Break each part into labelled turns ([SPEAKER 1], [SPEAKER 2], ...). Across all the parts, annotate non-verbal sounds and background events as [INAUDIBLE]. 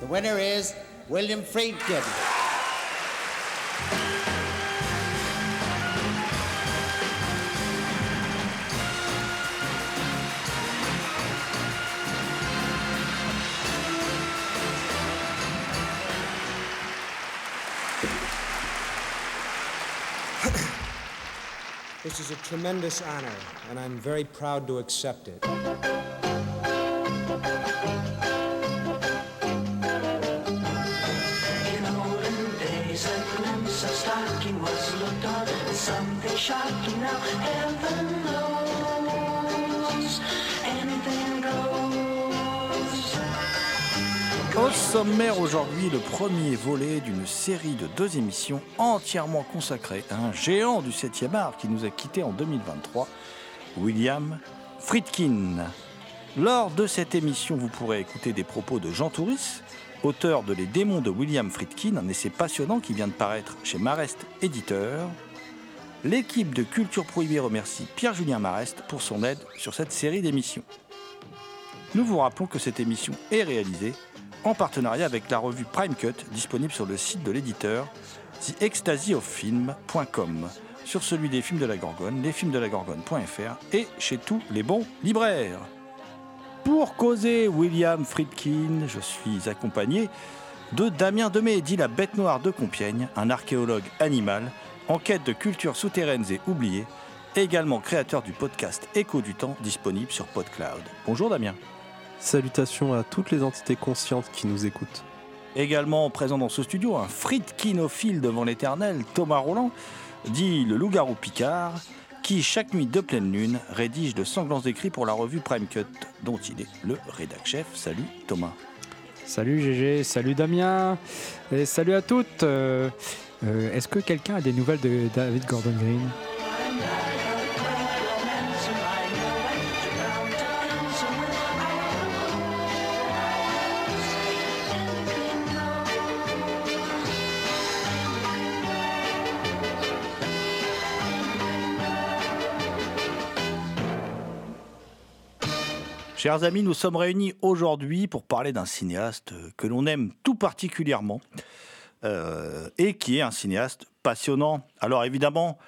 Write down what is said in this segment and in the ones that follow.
[SPEAKER 1] The winner is William Friedkin.
[SPEAKER 2] This is a tremendous honor, and I'm very proud to accept it.
[SPEAKER 3] Au sommaire aujourd'hui, le premier volet d'une série de deux émissions entièrement consacrée à un géant du 7e art qui nous a quittés en 2023, William Friedkin. Lors de cette émission, vous pourrez écouter des propos de Jean Touris, auteur de Les démons de William Friedkin, un essai passionnant qui vient de paraître chez Marest Éditeur. L'équipe de Culture Prohibée remercie Pierre-Julien Marest pour son aide sur cette série d'émissions. Nous vous rappelons que cette émission est réalisée en partenariat avec la revue Prime Cut, disponible sur le site de l'éditeur theextasyoffilm.com, sur celui des films de la Gorgone, lesfilmsdelagorgone.fr et chez tous les bons libraires. Pour causer William Friedkin, je suis accompagné de Damien Demey, dit la bête noire de Compiègne, un archéologue animal en quête de cultures souterraines et oubliées, également créateur du podcast Écho du temps disponible sur PodCloud. Bonjour Damien.
[SPEAKER 4] Salutations à toutes les entités conscientes qui nous écoutent.
[SPEAKER 3] Également présent dans ce studio, un fritkinophile devant l'éternel, Thomas Roland, dit le loup-garou Picard, qui chaque nuit de pleine lune rédige de sanglants écrits pour la revue Prime Cut, dont il est le rédac-chef. Salut Thomas.
[SPEAKER 5] Salut GG, salut Damien, et salut à toutes. Euh, euh, Est-ce que quelqu'un a des nouvelles de David Gordon Green?
[SPEAKER 3] Chers amis, nous sommes réunis aujourd'hui pour parler d'un cinéaste que l'on aime tout particulièrement et qui est un cinéaste passionnant. Alors évidemment,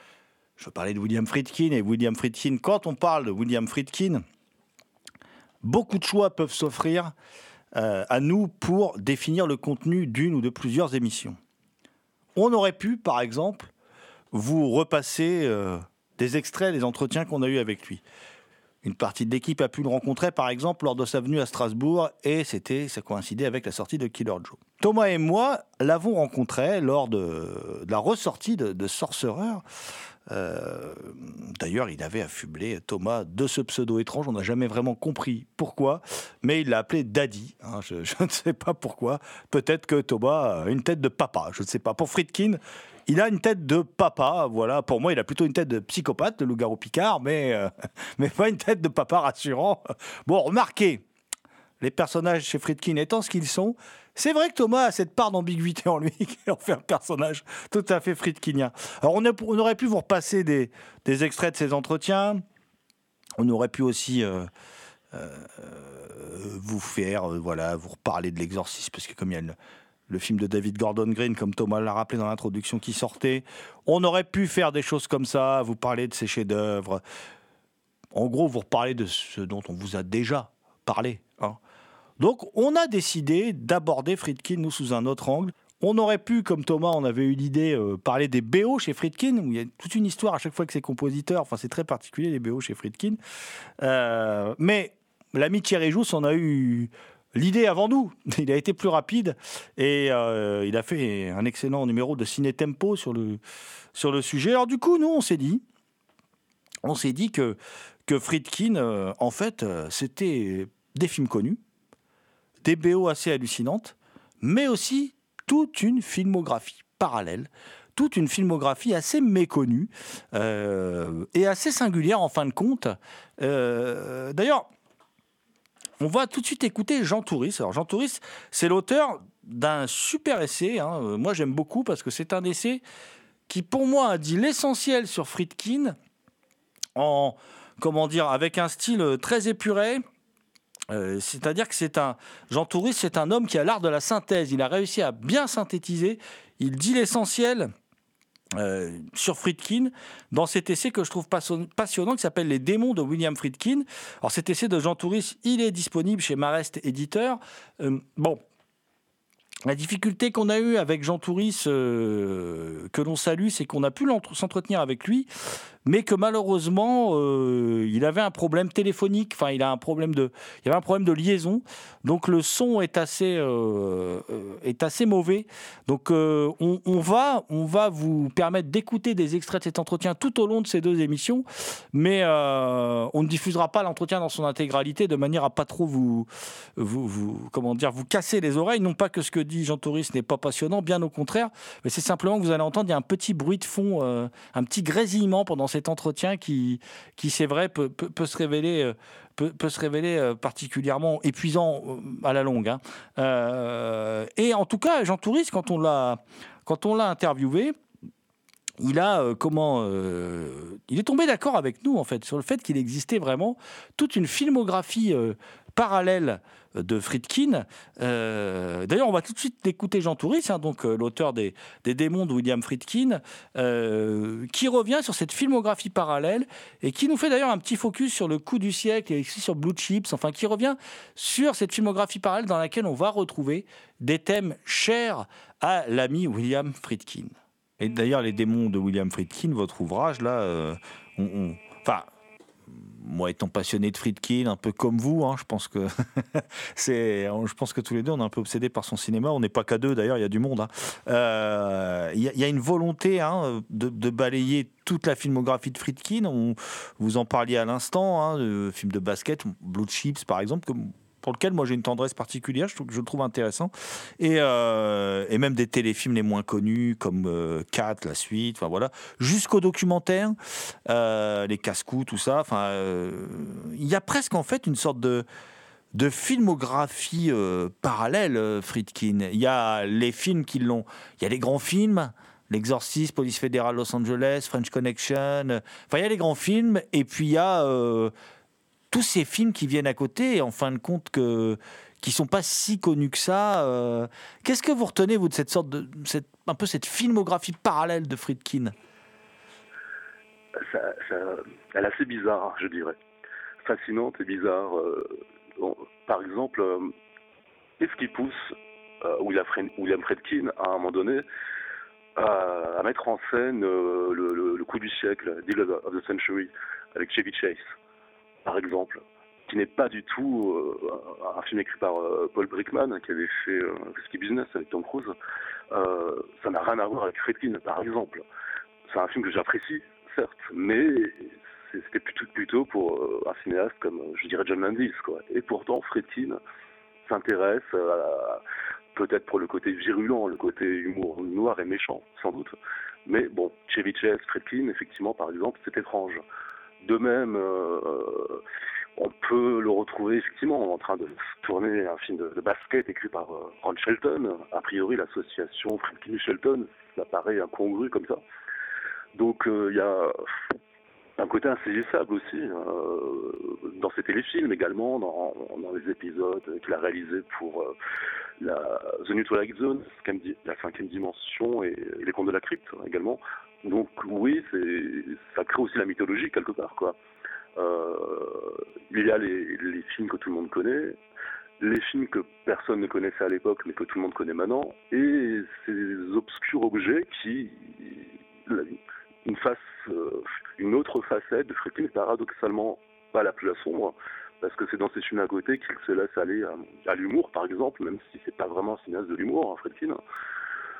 [SPEAKER 3] je parler de William Friedkin et William Friedkin. Quand on parle de William Friedkin, beaucoup de choix peuvent s'offrir euh, à nous pour définir le contenu d'une ou de plusieurs émissions. On aurait pu, par exemple, vous repasser euh, des extraits des entretiens qu'on a eus avec lui. Une partie de l'équipe a pu le rencontrer, par exemple, lors de sa venue à Strasbourg, et c'était, ça coïncidait avec la sortie de Killer Joe. Thomas et moi l'avons rencontré lors de, la ressortie de, de Sorcerer. Euh, D'ailleurs, il avait affublé Thomas de ce pseudo étrange. On n'a jamais vraiment compris pourquoi, mais il l'a appelé Daddy. hein. je, je [LAUGHS] ne sais pas pourquoi. Peut-être que Thomas a une tête de papa. Je ne sais pas. Pour Friedkin, il a une tête de papa, voilà. Pour moi, il a plutôt une tête de psychopathe, le loup-garou Picard, mais, euh, [LAUGHS] mais pas une tête de papa rassurant. Bon, remarquez, les personnages chez Friedkin étant ce qu'ils sont, c'est vrai que Thomas a cette part d'ambiguïté en lui [LAUGHS] qui en fait un personnage tout à fait friedkinien. Alors, on, aurait pu vous repasser des, des extraits de ses entretiens. On aurait pu aussi euh, euh, vous faire, voilà, vous reparler de l'exorcisme, parce que comme il y a le, le film de David Gordon Green, comme Thomas l'a rappelé dans l'introduction qui sortait. On aurait pu faire des choses comme ça, vous parler de ces chefs-d'œuvre. En gros, vous reparlez de ce dont on vous a déjà parlé. hein. Donc, on a décidé d'aborder Friedkin, nous, sous un autre angle. On aurait pu, comme Thomas, on avait eu l'idée, euh, parler des BO chez Friedkin, où il y a toute une histoire à chaque fois que ses compositeurs. Enfin, c'est très particulier, les BO chez Friedkin. Euh, mais l'ami Thierry Jousse a eu l'idée avant nous. [LAUGHS] Il a été plus rapide et euh, il a fait un excellent numéro de Ciné Tempo sur le, sujet. Alors, du coup, nous, on s'est dit, on s'est dit que, que Friedkin, euh, en fait, euh, c'était des films connus, des BO assez hallucinantes, mais aussi toute une filmographie parallèle, toute une filmographie assez méconnue et assez singulière en fin de compte. D'ailleurs, on va tout de suite écouter Jean Touris. Alors Jean Touris, c'est l'auteur d'un super essai. hein. Euh, Moi, j'aime beaucoup parce que c'est un essai qui, pour moi, a dit l'essentiel sur Friedkin en comment dire avec un style très épuré. Euh, C'est-à-dire que c'est un Jean Touris, c'est un homme qui a l'art de la synthèse. Il a réussi à bien synthétiser. Il dit l'essentiel. Euh, sur Friedkin dans cet essai que je trouve passionnant qui s'appelle Les démons de William Friedkin. Alors cet essai de Jean Touris, il est disponible chez Marest Éditeur. Euh, bon, la difficulté qu'on a eue avec Jean Touris, euh, que l'on salue, c'est qu'on a pu s'entretenir avec lui, mais que malheureusement, euh, il avait un problème téléphonique. Enfin, il a un problème de, il avait un problème de liaison. Donc le son est assez, euh, euh, est assez mauvais. Donc on, va, on va vous permettre d'écouter des extraits de cet entretien tout au long de ces deux émissions, mais on ne diffusera pas l'entretien dans son intégralité de manière à pas trop vous, vous, comment dire, vous casser les oreilles. Non pas que ce que dit Jean Touris n'est pas passionnant, bien au contraire, mais c'est simplement que vous allez entendre, il y a un petit bruit de fond, un petit grésillement pendant cet entretien qui, qui c'est vrai, peut, peut- se révéler. euh, Peut, peut se révéler euh, particulièrement épuisant euh, à la longue. hein. Et en tout cas, Jean Touris, quand on l'a interviewé, il a comment il est tombé d'accord avec nous en fait sur le fait qu'il existait vraiment toute une filmographie parallèle de Friedkin. Euh, D'ailleurs, on va tout de suite écouter Jean Touris, hein, donc euh, l'auteur des, des démons de William Friedkin, euh, qui revient sur cette filmographie parallèle et qui nous fait d'ailleurs un petit focus sur le coup du siècle et sur Blue Chips, enfin qui revient sur cette filmographie parallèle dans laquelle on va retrouver des thèmes chers à l'ami William Friedkin. Et d'ailleurs, les démons de William Friedkin, votre ouvrage, là, on- on- enfin, moi étant passionné de Friedkin, un peu comme vous, hein, je pense que [LAUGHS] je pense que tous les deux, on est un peu obsédés par son cinéma. On n'est pas qu'à deux, d'ailleurs, il y a du monde. hein. Euh, Il y, a- une volonté hein, de, balayer toute la filmographie de Friedkin. On, vous en parliez à l'instant, films de basket, Blue Chips, par exemple, pour lequel moi j'ai une tendresse particulière, je, trouve, le trouve intéressant. Et, euh, et même des téléfilms les moins connus, comme euh, Cat, la suite, enfin voilà, jusqu'aux documentaires, euh, les casse-coups, tout ça. Enfin, euh, il y a presque en fait une sorte de de filmographie parallèle, Friedkin. Il y a les films qui l'ont. Il y a les grands films. L'Exorciste, Police fédérale Los Angeles, French Connection. Enfin, il y a les grands films. Et puis, il y a tous ces films qui viennent à côté, en fin de compte, que, qui sont pas si connus que ça. euh. Qu'est-ce que vous retenez, vous, de cette sorte de. Un peu cette filmographie parallèle de Friedkin?
[SPEAKER 6] Elle est assez bizarre, je dirais. Fascinante et bizarre. euh, par exemple, euh, qu'est-ce qui pousse euh, William, William Friedkin à un moment donné à, mettre en scène le, le- coup du siècle, Deal of the Century, avec Chevy Chase, par exemple, qui n'est pas du tout euh, un film écrit par euh, Paul Brickman, qui avait fait euh, Risky Business avec Tom Cruise. Euh, ça n'a rien à voir avec Friedkin, par exemple. C'est un film que j'apprécie, certes, mais c'était plutôt, pour euh, un cinéaste comme, euh, je dirais, John Landis, quoi. Et pourtant, Friedkin s'intéresse à, peut-être pour le côté virulent, le côté humour noir et méchant, sans doute. Mais bon, Chevy Chase, Friedkin, effectivement, par exemple, c'est étrange. De même, euh, on peut le retrouver effectivement en train de tourner un film de, basket écrit par euh, Ron Shelton. A priori, l'association Friedkin-Shelton, ça paraît incongru comme ça. Donc, euh, il y a un côté insaisissable aussi euh, dans ses téléfilms également, dans, les épisodes qu'il a réalisés pour euh, The New Twilight Zone, la cinquième dimension et, et les contes de la crypte également. Donc oui, ça crée aussi la mythologie quelque part quoi. Euh, il y a les, les films que tout le monde connaît, les films que personne ne connaissait à l'époque mais que tout le monde connaît maintenant, et ces obscurs objets qui une face, euh, une autre facette de Friedkin, paradoxalement pas la plus sombre, parce que c'est dans ces films à côté qu'il se laisse aller à, à l'humour, par exemple, même si c'est pas vraiment un cinéaste de l'humour, hein, Friedkin.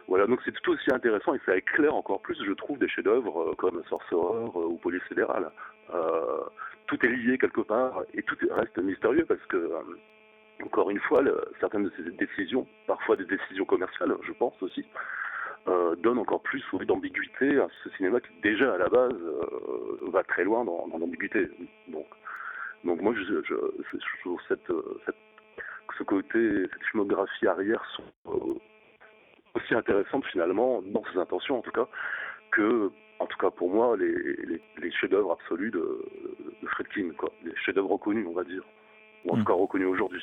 [SPEAKER 6] Voilà, donc c'est tout aussi intéressant et ça éclaire encore plus, je trouve, des chefs-d'œuvre euh, comme Sorcerer euh, ou Police fédérale. Euh, tout est lié quelque part et tout reste mystérieux parce que, encore une fois, certaines de ces décisions, parfois des décisions commerciales, je pense aussi, euh, donne encore plus d'ambiguïté à ce cinéma qui déjà à la base va très loin dans, l'ambiguïté. Donc, donc moi je, trouve cette, cette, ce côté, cette filmographie arrière sont aussi intéressantes finalement dans ses intentions en tout cas que en tout cas pour moi les, les, les chefs-d'œuvre absolus de, de Friedkin quoi, les chefs-d'œuvre reconnus on va dire, ou en tout cas reconnus aujourd'hui,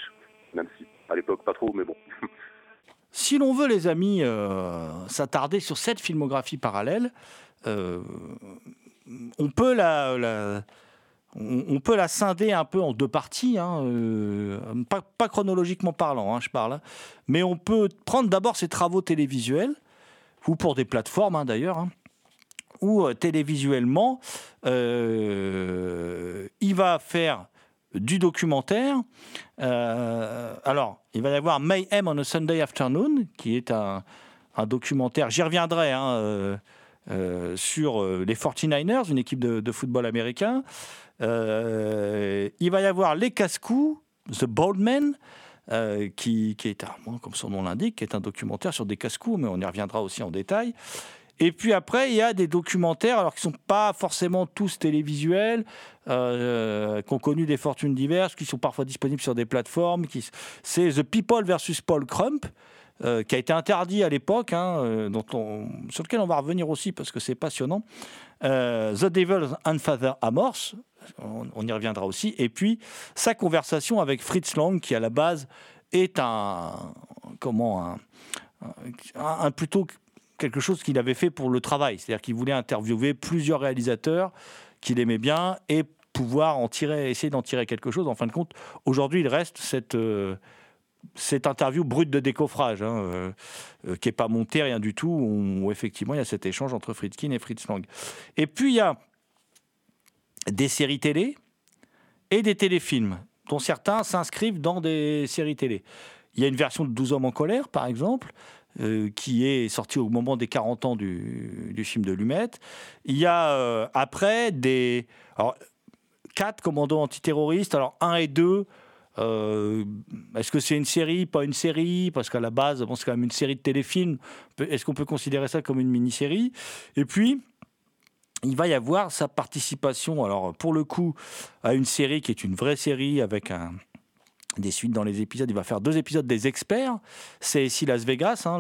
[SPEAKER 6] même si à l'époque pas trop mais bon. [LAUGHS]
[SPEAKER 3] Si l'on veut, les amis, euh, s'attarder sur cette filmographie parallèle, euh, on peut la, la- on, peut la scinder un peu en deux parties, hein, euh, pas, chronologiquement parlant, hein, je parle, hein, mais on peut prendre d'abord ses travaux télévisuels, ou pour des plateformes d'ailleurs, où euh, télévisuellement, euh, il va faire du documentaire. Alors, il va y avoir Mayhem on a Sunday Afternoon, qui est un, documentaire, j'y reviendrai, sur les 49ers, une équipe de football américain. Euh, il va y avoir Les Casse-Coups, The Bold Men, euh, qui, est, comme son nom l'indique, est un documentaire sur des casse-coups, mais on y reviendra aussi en détail. Et puis après, il y a des documentaires, alors qui ne sont pas forcément tous télévisuels, euh, qui ont connu des fortunes diverses, qui sont parfois disponibles sur des plateformes. C'est The People versus Paul Crump, qui a été interdit à l'époque, hein, sur lequel on va revenir aussi parce que c'est passionnant. The Devil's Unfather Amorse, on, y reviendra aussi. Et puis sa conversation avec Fritz Lang, qui à la base est un comment un, un- plutôt quelque chose qu'il avait fait pour le travail, c'est-à-dire qu'il voulait interviewer plusieurs réalisateurs qu'il aimait bien et pouvoir en tirer, essayer d'en tirer quelque chose. En fin de compte, aujourd'hui, il reste cette euh, cette interview brute de décoffrage, hein, euh, euh, qui n'est pas montée, rien du tout, où, où effectivement il y a cet échange entre Friedkin et Fritz Lang. Et puis il y a des séries télé et des téléfilms, dont certains s'inscrivent dans des séries télé. Il y a une version de 12 hommes en colère, par exemple, euh, qui est sortie au moment des 40 ans du, du film de Lumet. Il y a euh, après des... Alors, quatre commandos antiterroristes, alors 1 et 2... euh, Est-ce que c'est une série, pas une série? Parce qu'à la base, c'est quand même une série de téléfilms. Est-ce qu'on peut considérer ça comme une mini-série? Et puis, il va y avoir sa participation, alors pour le coup, à une série qui est une vraie série avec des suites dans les épisodes. Il va faire deux épisodes des experts. C'est ici Las Vegas, hein,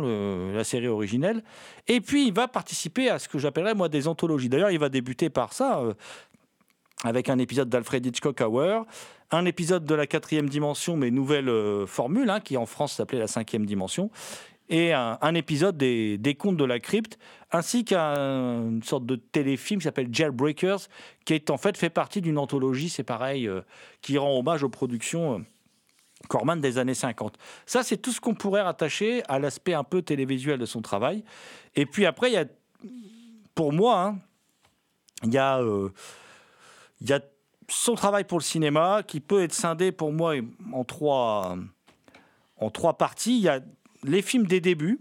[SPEAKER 3] la série originelle. Et puis, il va participer à ce que j'appellerais, moi, des anthologies. D'ailleurs, il va débuter par ça, euh, avec un épisode d'Alfred Hitchcock Hour, un épisode de la quatrième dimension, mais nouvelle euh, formule, hein, qui en France s'appelait la cinquième dimension, et un, épisode des, des contes de la crypte, ainsi qu'une sorte de téléfilm qui s'appelle Jailbreakers, qui est en fait fait partie d'une anthologie, c'est pareil, euh, qui rend hommage aux productions euh, Corman des années 50. Ça, c'est tout ce qu'on pourrait rattacher à l'aspect un peu télévisuel de son travail. Et puis après, il y a, pour moi, hein, il y a, euh, y a son travail pour le cinéma qui peut être scindé pour moi en trois, en trois parties. Il y a les films des débuts,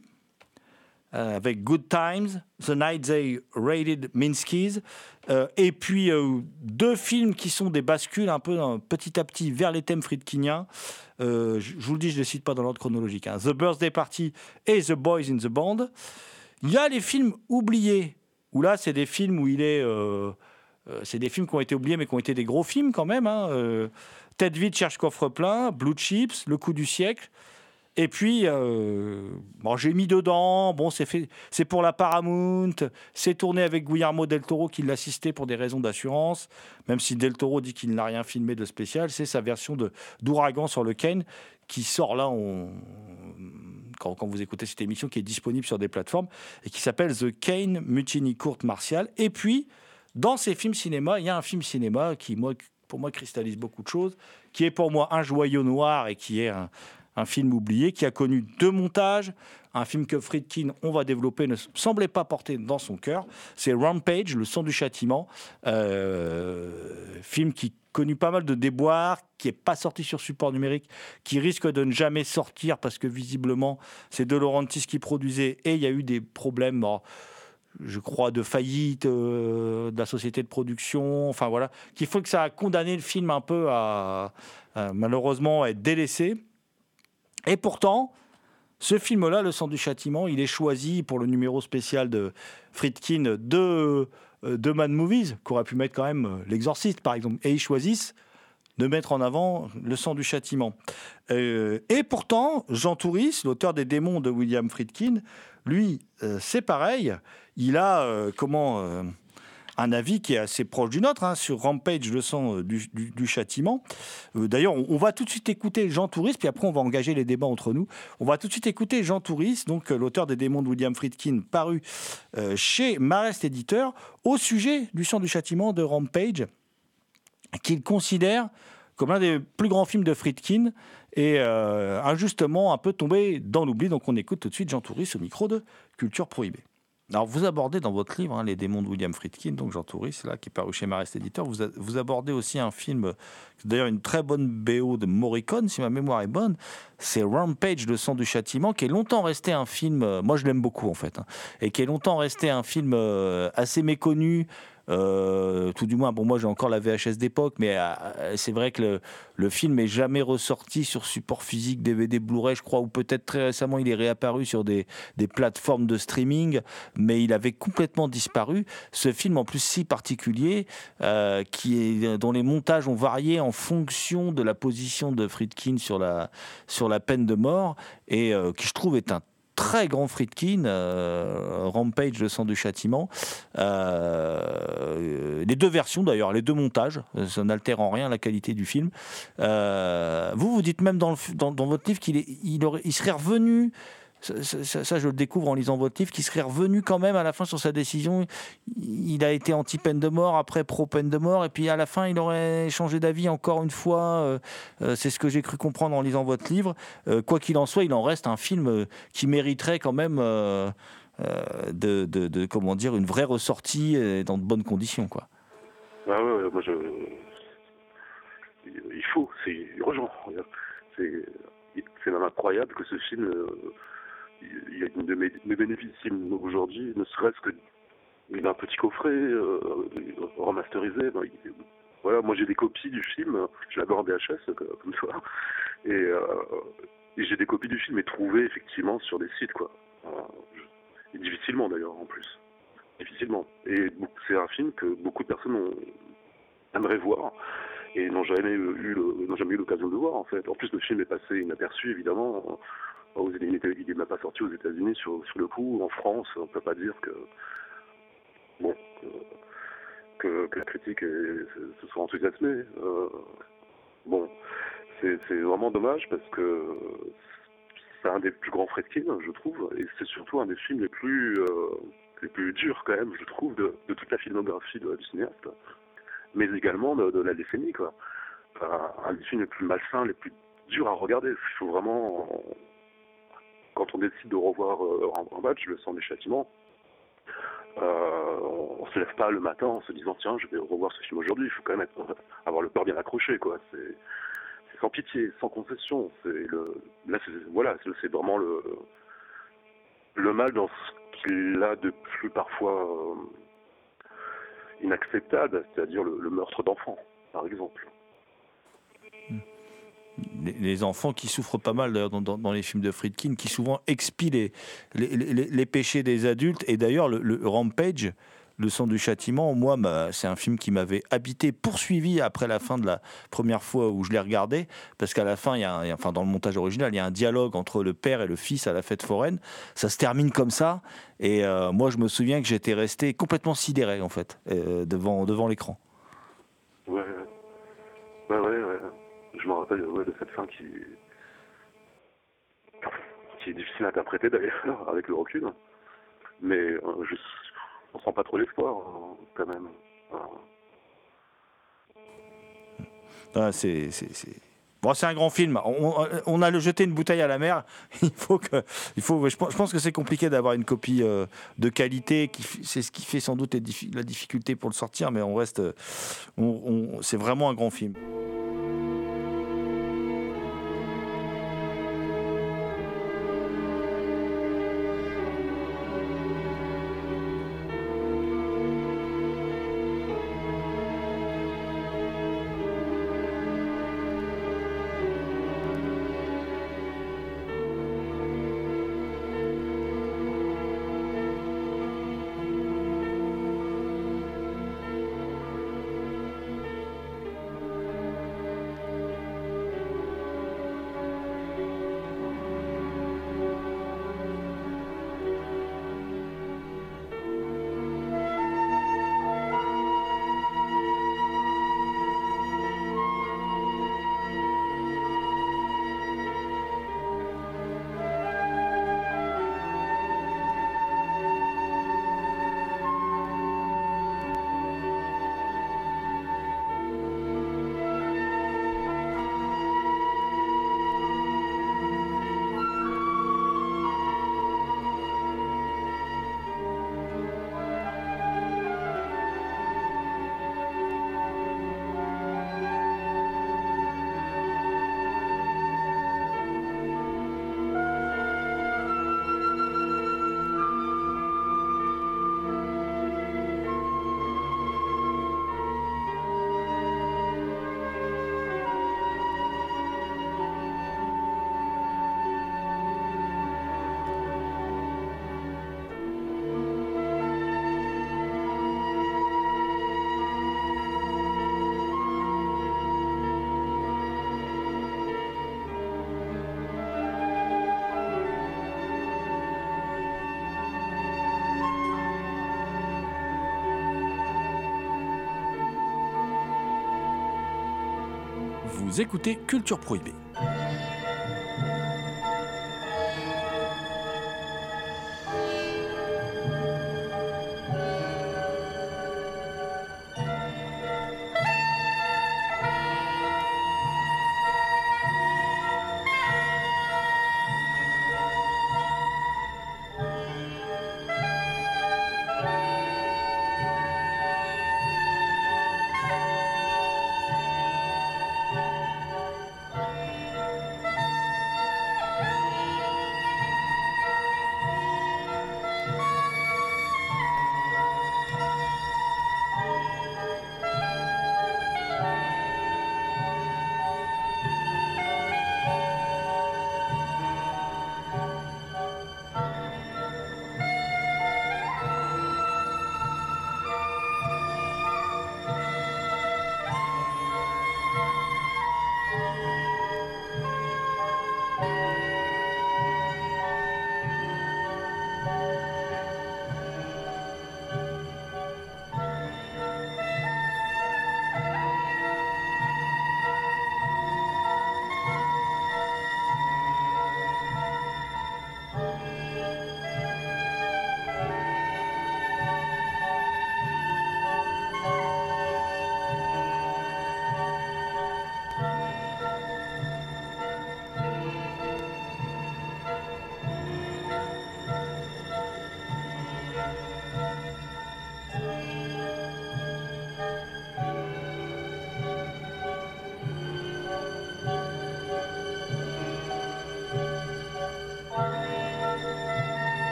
[SPEAKER 3] euh, avec Good Times, The Night They Raided Minsky's, euh, et puis euh, deux films qui sont des bascules un peu euh, petit à petit vers les thèmes friedkiniens. Je vous le dis, je ne les cite pas dans l'ordre chronologique. hein. The Birthday Party et The Boys in the Band. Il y a les films oubliés, où là, c'est des films où il est. c'est des films qui ont été oubliés, mais qui ont été des gros films quand même. Hein. Tête vide cherche coffre plein, Blue Chips, Le coup du siècle. Et puis, euh, bon, j'ai mis dedans, bon, c'est fait, c'est pour la Paramount, c'est tourné avec Guillermo del Toro qui l'assistait pour des raisons d'assurance, même si del Toro dit qu'il n'a rien filmé de spécial, c'est sa version de d'Ouragan sur le Kane qui sort là on- quand, quand vous écoutez cette émission, qui est disponible sur des plateformes et qui s'appelle The Kane Mutiny Courte Martiale. Et puis, dans ces films cinéma, il y a un film cinéma qui, moi, pour moi, cristallise beaucoup de choses, qui est pour moi un joyau noir et qui est un, un film oublié, qui a connu deux montages, un film que Friedkin, on va développer, ne semblait pas porter dans son cœur. C'est Rampage, Le sang du châtiment, euh, film qui connu pas mal de déboires, qui est pas sorti sur support numérique, qui risque de ne jamais sortir parce que visiblement c'est De Laurentiis qui produisait et il y a eu des problèmes. bon, je crois, de faillite euh, de la société de production, enfin voilà, qui faut que ça a condamné le film un peu à, malheureusement être délaissé. Et pourtant, ce film-là, Le sang du châtiment, il est choisi pour le numéro spécial de Friedkin de, euh, de Mad Movies, qu'aurait pu mettre quand même euh, L'Exorciste, par exemple. Et ils choisissent de mettre en avant Le sang du châtiment. Euh, et pourtant, Jean Touris, l'auteur des démons de William Friedkin, lui, c'est pareil. Il a comment un avis qui est assez proche du nôtre hein, sur Rampage, le sang euh, du, châtiment. Euh, D'ailleurs, on, va tout de suite écouter Jean Touris, puis après on va engager les débats entre nous. On va tout de suite écouter Jean Touris, donc euh, l'auteur des démons de William Friedkin, paru chez Marest Éditeur, au sujet du sang du châtiment de Rampage, qu'il considère comme l'un des plus grands films de Friedkin et injustement un peu tombé dans l'oubli. Donc on écoute tout de suite Jean Touris au micro de Culture Prohibée. Alors vous abordez dans votre livre hein, Les démons de William Friedkin, donc Jean Touris, là, qui est chez Marest Éditeur, vous abordez aussi un film, d'ailleurs une très bonne BO de Morricone, si ma mémoire est bonne, c'est Rampage, le sang du châtiment, qui est longtemps resté un film, euh, moi je l'aime beaucoup en fait, hein, et qui est longtemps resté un film euh, assez méconnu, euh, tout du moins, bon, moi j'ai encore la VHS d'époque, mais euh, c'est vrai que le, film est jamais ressorti sur support physique, DVD, Blu-ray, je crois, ou peut-être très récemment il est réapparu sur des, plateformes de streaming, mais il avait complètement disparu. Ce film, en plus si particulier, euh, qui dont les montages ont varié en fonction de la position de Friedkin sur la, sur la peine de mort, et qui je trouve est un très grand Friedkin, euh, Rampage, le sang du châtiment. Euh, les deux versions d'ailleurs, les deux montages, euh, ça n'altère en rien la qualité du film. Vous, vous dites même dans, votre livre qu'il serait revenu. Ça, je le découvre en lisant votre livre, qu'il serait revenu quand même à la fin sur sa décision. Il a été anti-peine de mort, après pro-peine de mort, et puis à la fin, il aurait changé d'avis encore une fois. Euh, euh, C'est ce que j'ai cru comprendre en lisant votre livre. Euh, quoi qu'il en soit, il en reste un film qui mériterait quand même de, comment dire, une vraie ressortie dans de bonnes conditions. Quoi.
[SPEAKER 6] Ah ouais, moi je. Il faut, c'est urgent. C'est incroyable que ce film. Il y a une de mes, mes aujourd'hui, ne serait-ce que d'un petit coffret euh, remasterisé. Ben, il- Voilà, moi j'ai des copies du film, je l'avais en VHS comme toi, et, euh, et j'ai des copies du film et trouvées effectivement sur des sites quoi. Euh, difficilement d'ailleurs en plus difficilement. Et c'est un film que beaucoup de personnes aimeraient voir et n'ont jamais eu n'ont jamais eu l'occasion de voir en fait. En plus, le film est passé inaperçu évidemment. Aux États-Unis, il n'est pas sorti aux États-Unis sur, sur le coup. En France, on peut pas dire que bon que, la critique se, soit enthousiasmée. Euh, bon, c'est vraiment dommage parce que c'est un des plus grands Fredkin, je trouve, et c'est surtout un des films les plus euh, les plus durs quand même, je trouve, de, de toute la filmographie de- du cinéaste, mais également de, la décennie, quoi. Un des films les plus malsains, les plus durs à regarder. Il faut vraiment, quand on décide de revoir euh, un, match, le sang des châtiments, euh, on, on se lève pas le matin en se disant tiens, je vais revoir ce film aujourd'hui. Il faut quand même être, avoir le cœur bien accroché, quoi. C'est sans pitié, sans concession. C'est le, là, c'est, voilà, c'est, vraiment le, le mal dans ce qu'il a de plus parfois euh, inacceptable, c'est-à-dire le, le meurtre d'enfants, par exemple.
[SPEAKER 3] Les, enfants qui souffrent pas mal d'ailleurs dans, les films de Friedkin, qui souvent expient les, péchés des adultes. Et d'ailleurs, le, Rampage, Le Son du Châtiment, moi, c'est un film qui m'avait habité, poursuivi après la fin de la première fois où je l'ai regardé, parce qu'à la fin, il y a- enfin, dans le montage original, il y a un dialogue entre le père et le fils à la fête foraine. Ça se termine comme ça, et euh, moi, je me souviens que j'étais resté complètement sidéré, en fait, euh, devant, devant l'écran.
[SPEAKER 6] Ouais, ouais, ouais, ouais. Je me rappelle de cette fin qui... qui est difficile à interpréter d'ailleurs, [LAUGHS] avec le recul. Mais euh, je... on sent pas trop l'espoir, hein, quand même.
[SPEAKER 3] Ah, c'est, Bon, c'est un grand film. On, a le jeté une bouteille à la mer. [LAUGHS] Il faut que, il faut. Je pense, que c'est compliqué d'avoir une copie euh, de qualité. C'est ce qui fait sans doute la difficulté pour le sortir, mais on reste. euh, c'est vraiment un grand film. Écoutez Culture Prohibée.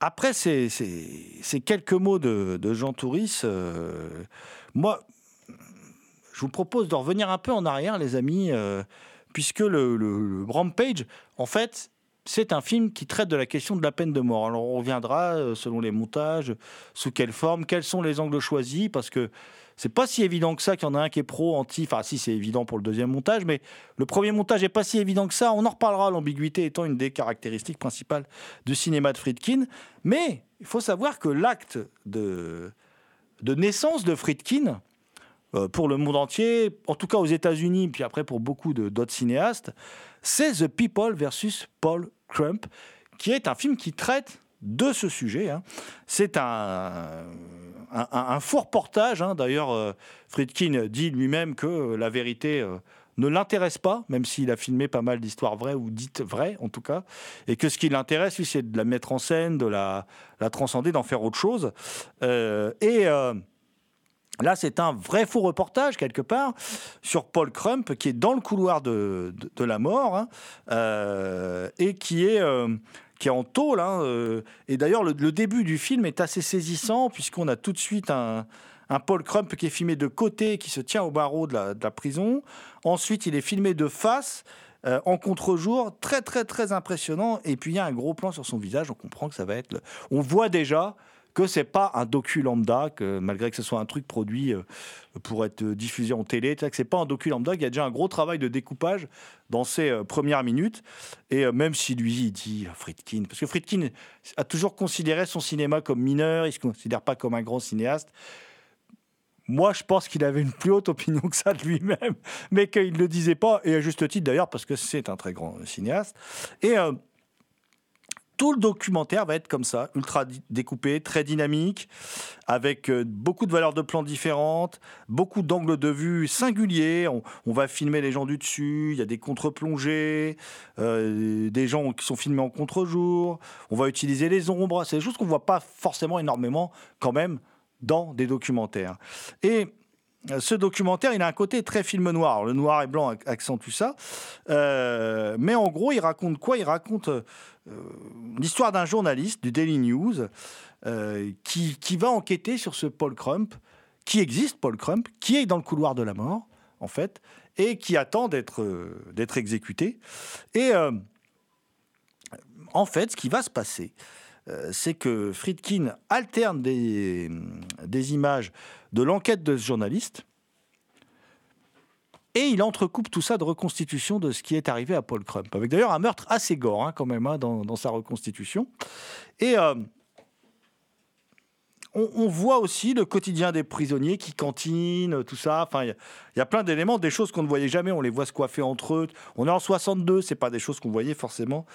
[SPEAKER 3] Après ces, quelques mots de, de Jean Touris, euh, moi, je vous propose de revenir un peu en arrière, les amis, euh, puisque le, le- le Rampage, en fait, c'est un film qui traite de la question de la peine de mort. Alors on reviendra euh, selon les montages, sous quelle forme, quels sont les angles choisis, parce que c'est pas si évident que ça qu'il y en a un qui est pro, anti. Enfin, si c'est évident pour le deuxième montage, mais le premier montage est pas si évident que ça. On en reparlera. L'ambiguïté étant une des caractéristiques principales du cinéma de Friedkin. Mais il faut savoir que l'acte de, naissance de Friedkin, euh, pour le monde entier, en tout cas aux États-Unis, puis après pour beaucoup d'autres cinéastes, c'est The People versus Paul Crump, qui est un film qui traite de ce sujet. hein. C'est un, un, un- faux reportage. hein. D'ailleurs, euh, Friedkin dit lui-même que euh, la vérité euh, ne l'intéresse pas, même s'il a filmé pas mal d'histoires vraies ou dites vraies en tout cas, et que ce qui l'intéresse, lui, c'est de la mettre en scène, de la, transcender, d'en faire autre chose. Et Là, c'est un vrai faux reportage, quelque part, sur Paul Crump, qui est dans le couloir de, la mort, hein, et qui est, qui est en tôle. hein, euh, et d'ailleurs, le, début du film est assez saisissant, puisqu'on a tout de suite un, Paul Crump qui est filmé de côté, qui se tient au barreau de la, prison. Ensuite, il est filmé de face. euh, en contre-jour, très très très impressionnant. Et puis il y a un gros plan sur son visage. On comprend que ça va être. On voit déjà que c'est pas un docu lambda, que malgré que ce soit un truc produit euh, pour être diffusé en télé, que c'est pas un docu lambda, qu'il y a déjà un gros travail de découpage dans ces euh, premières minutes. Et euh, même si lui, il dit Friedkin, parce que Friedkin a toujours considéré son cinéma comme mineur, il se considère pas comme un grand cinéaste. Moi, je pense qu'il avait une plus haute opinion que ça de lui-même, mais qu'il ne le disait pas, et à juste titre d'ailleurs, parce que c'est un très grand cinéaste. Et tout le documentaire va être comme ça, ultra découpé, très dynamique, avec euh, beaucoup de valeurs de plan différentes, beaucoup d'angles de vue singuliers. On, va filmer les gens du dessus, il y a des contre-plongées, euh, des gens qui sont filmés en contre-jour. On va utiliser les ombres. C'est des choses qu'on ne voit pas forcément énormément quand même dans des documentaires. Et euh, ce documentaire, il a un côté très film noir. Le noir et blanc ac- accentue ça. Mais en gros, il raconte quoi? Il raconte l'histoire d'un journaliste du Daily News euh, qui, va enquêter sur ce Paul Crump, qui existe, Paul Crump, qui est dans le couloir de la mort, en fait, et qui attend d'être euh, exécuté. Et euh, en fait, ce qui va se passer, euh, c'est que Friedkin alterne des images de l'enquête de ce journaliste et il entrecoupe tout ça de reconstitution de ce qui est arrivé à Paul Crump, avec d'ailleurs un meurtre assez gore hein, quand même hein, dans, sa reconstitution. Et euh, on, voit aussi le quotidien des prisonniers qui cantinent, tout ça. Enfin, il y a- plein d'éléments, des choses qu'on ne voyait jamais. On les voit se coiffer entre eux. On est en 62, c'est pas des choses qu'on voyait forcément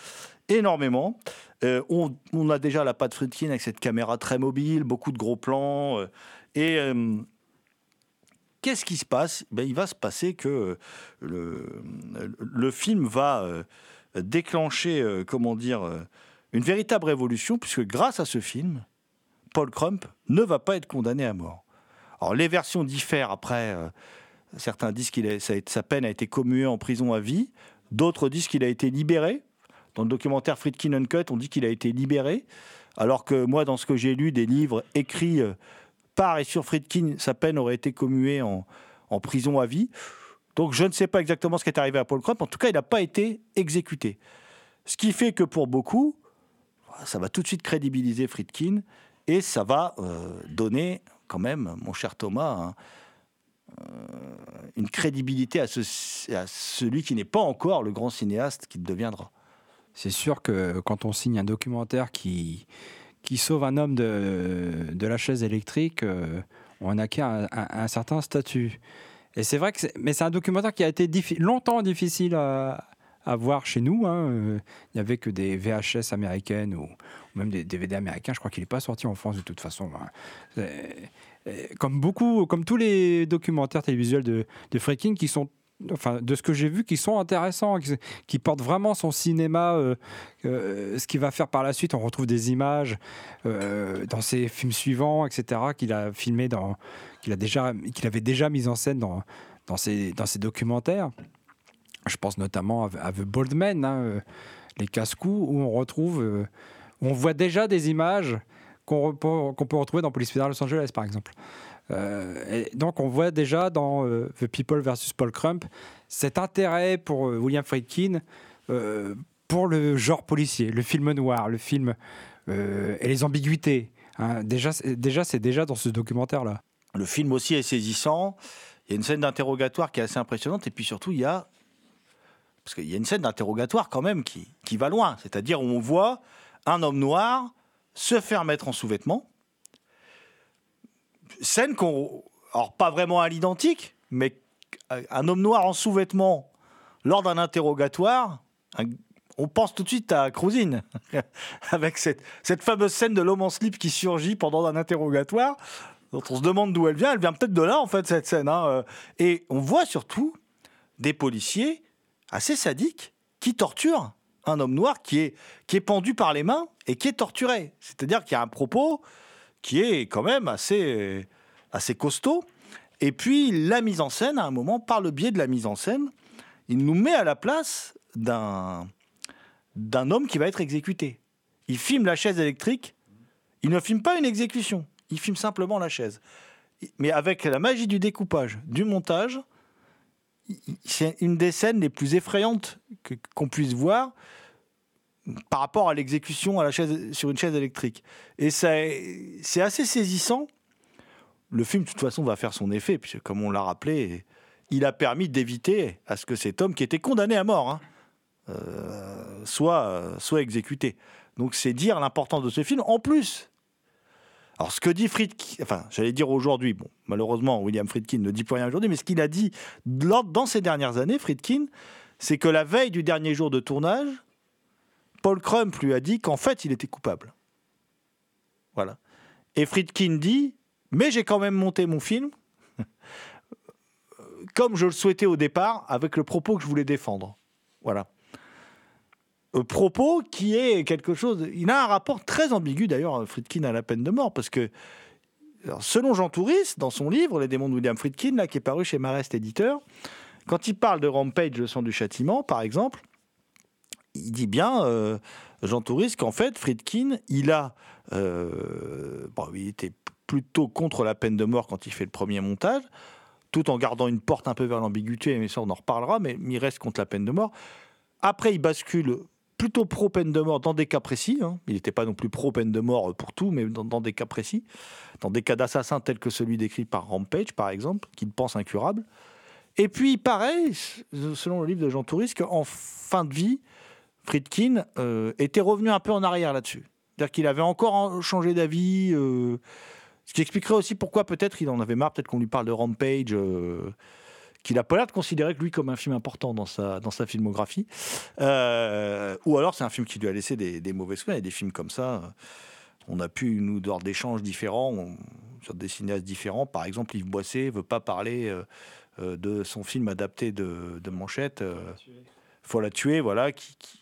[SPEAKER 3] énormément. Euh, on, on a déjà la patte Friedkin avec cette caméra très mobile, beaucoup de gros plans. euh, et euh, qu'est-ce qui se passe? Ben, Il va se passer que euh, le, le film va euh, déclencher, euh, comment dire, euh, une véritable révolution, puisque grâce à ce film, Paul Crump ne va pas être condamné à mort. Alors les versions diffèrent après. euh, certains disent que sa peine a été commuée en prison à vie. D'autres disent qu'il a été libéré. Dans le documentaire Friedkin Uncut, on dit qu'il a été libéré. Alors que moi, dans ce que j'ai lu des livres écrits euh, par et sur Friedkin, sa peine aurait été commuée en, prison à vie. Donc je ne sais pas exactement ce qui est arrivé à Paul Crump. En tout cas, il n'a pas été exécuté. Ce qui fait que pour beaucoup, ça va tout de suite crédibiliser Friedkin et ça va euh, donner quand même, mon cher Thomas, hein, euh, une crédibilité à, à celui qui n'est pas encore le grand cinéaste qu'il deviendra.
[SPEAKER 5] C'est sûr que quand on signe un documentaire qui, qui sauve un homme de, la chaise électrique, euh, on acquiert un, un- un certain statut. Et c'est vrai que c'est, mais c'est un documentaire qui a été diffi- longtemps difficile à, voir chez nous. hein. Euh, Il n'y avait que des VHS américaines ou, même des DVD américains. Je crois qu'il n'est pas sorti en France de toute façon. hein. Comme beaucoup, comme tous les documentaires télévisuels de, Friedkin qui sont de ce que j'ai vu qui sont intéressants qui, portent vraiment son cinéma euh, euh, ce qu'il va faire par la suite on retrouve des images euh, dans ses films suivants etc qu'il a filmé dans qu'il a déjà qu'il avait déjà mis en scène dans dans ses dans ses documentaires je pense notamment à, The Bold Men hein, les casse-coups où on retrouve On voit déjà des images qu'on qu'on peut retrouver dans Police Fédérale Los Angeles, par exemple. Euh, donc, on voit déjà dans euh, The People versus Paul Crump cet intérêt pour euh, William Friedkin pour le genre policier, le film noir, le film et les ambiguïtés. hein. déjà, déjà, c'est déjà dans ce documentaire-là.
[SPEAKER 3] Le film aussi est saisissant. Il y a une scène d'interrogatoire qui est assez impressionnante. Et puis surtout, il y a. Parce qu'il y a une scène d'interrogatoire quand même qui, qui va loin. C'est-à-dire où on voit un homme noir se faire mettre en sous-vêtements. Scène qu'on. Alors, pas vraiment à l'identique, mais un homme noir en sous-vêtements lors d'un interrogatoire. on pense tout de suite à Cruisine, [LAUGHS] avec cette, cette fameuse scène de l'homme en slip qui surgit pendant un interrogatoire dont on se demande d'où elle vient. Elle vient peut-être de là, en fait, cette scène. hein, euh. Et on voit surtout des policiers assez sadiques qui torturent un homme noir qui est, qui est pendu par les mains et qui est torturé. C'est-à-dire qu'il y a un propos qui est quand même assez, assez costaud. Et puis, la mise en scène, à un moment, par le biais de la mise en scène, il nous met à la place d'un homme qui va être exécuté. Il filme la chaise électrique. Il ne filme pas une exécution. Il filme simplement la chaise. Mais avec la magie du découpage, du montage, c'est une des scènes les plus effrayantes qu'on puisse voir par rapport à l'exécution sur une chaise électrique. Et c'est assez saisissant. Le film, de toute façon, va faire son effet, puisque, comme on l'a rappelé, il a permis d'éviter à ce que cet homme, qui était condamné à mort, hein, euh, soit, euh, soit exécuté. Donc c'est dire l'importance de ce film. En plus, alors ce que dit Friedkin, enfin j'allais dire aujourd'hui, bon malheureusement William Friedkin ne dit plus rien aujourd'hui, mais ce qu'il a dit dans ces dernières années, Friedkin, c'est que la veille du dernier jour de tournage, Paul Crump lui a dit qu'en fait il était coupable. Voilà. Et Friedkin dit, mais j'ai quand même monté mon film [LAUGHS] comme je le souhaitais au départ, avec le propos que je voulais défendre. Voilà. Euh, propos qui est quelque chose. Il a un rapport très ambigu d'ailleurs, Friedkin à la peine de mort, parce que selon Jean Touris, dans son livre Les démons de William Friedkin, là, qui est paru chez Marest Éditeur, quand il parle de Rampage, le sang du châtiment, par exemple, il dit bien, euh, Jean Touris, qu'en fait, Friedkin, il a. euh, il était plutôt contre la peine de mort quand il fait le premier montage, tout en gardant une porte un peu vers l'ambiguïté, mais ça, on en reparlera, mais il reste contre la peine de mort. Après, il bascule plutôt pro peine de mort dans des cas précis. hein. Il n'était pas non plus pro peine de mort pour tout, mais dans, des cas précis. Dans des cas d'assassin tels que celui décrit par Rampage, par exemple, qu'il pense incurable. Et puis, pareil, selon le livre de Jean Touris, qu'en fin de vie, Friedkin euh, était revenu un peu en arrière là-dessus. C'est-à-dire qu'il avait encore en- changé d'avis. euh, ce qui expliquerait aussi pourquoi peut-être il en avait marre, peut-être qu'on lui parle de Rampage, euh, qu'il a pas l'air de considérer que lui comme un film important dans sa, dans sa filmographie. Ou alors c'est un film qui lui a laissé des, des mauvais souvenirs. A des films comme ça. On a pu, nous, lors d'échanges différents, on- sur des cinéastes différents. Par exemple, Yves Boisset veut pas parler de son film adapté de, de Manchette. Faut la tuer, voilà, qui- qui-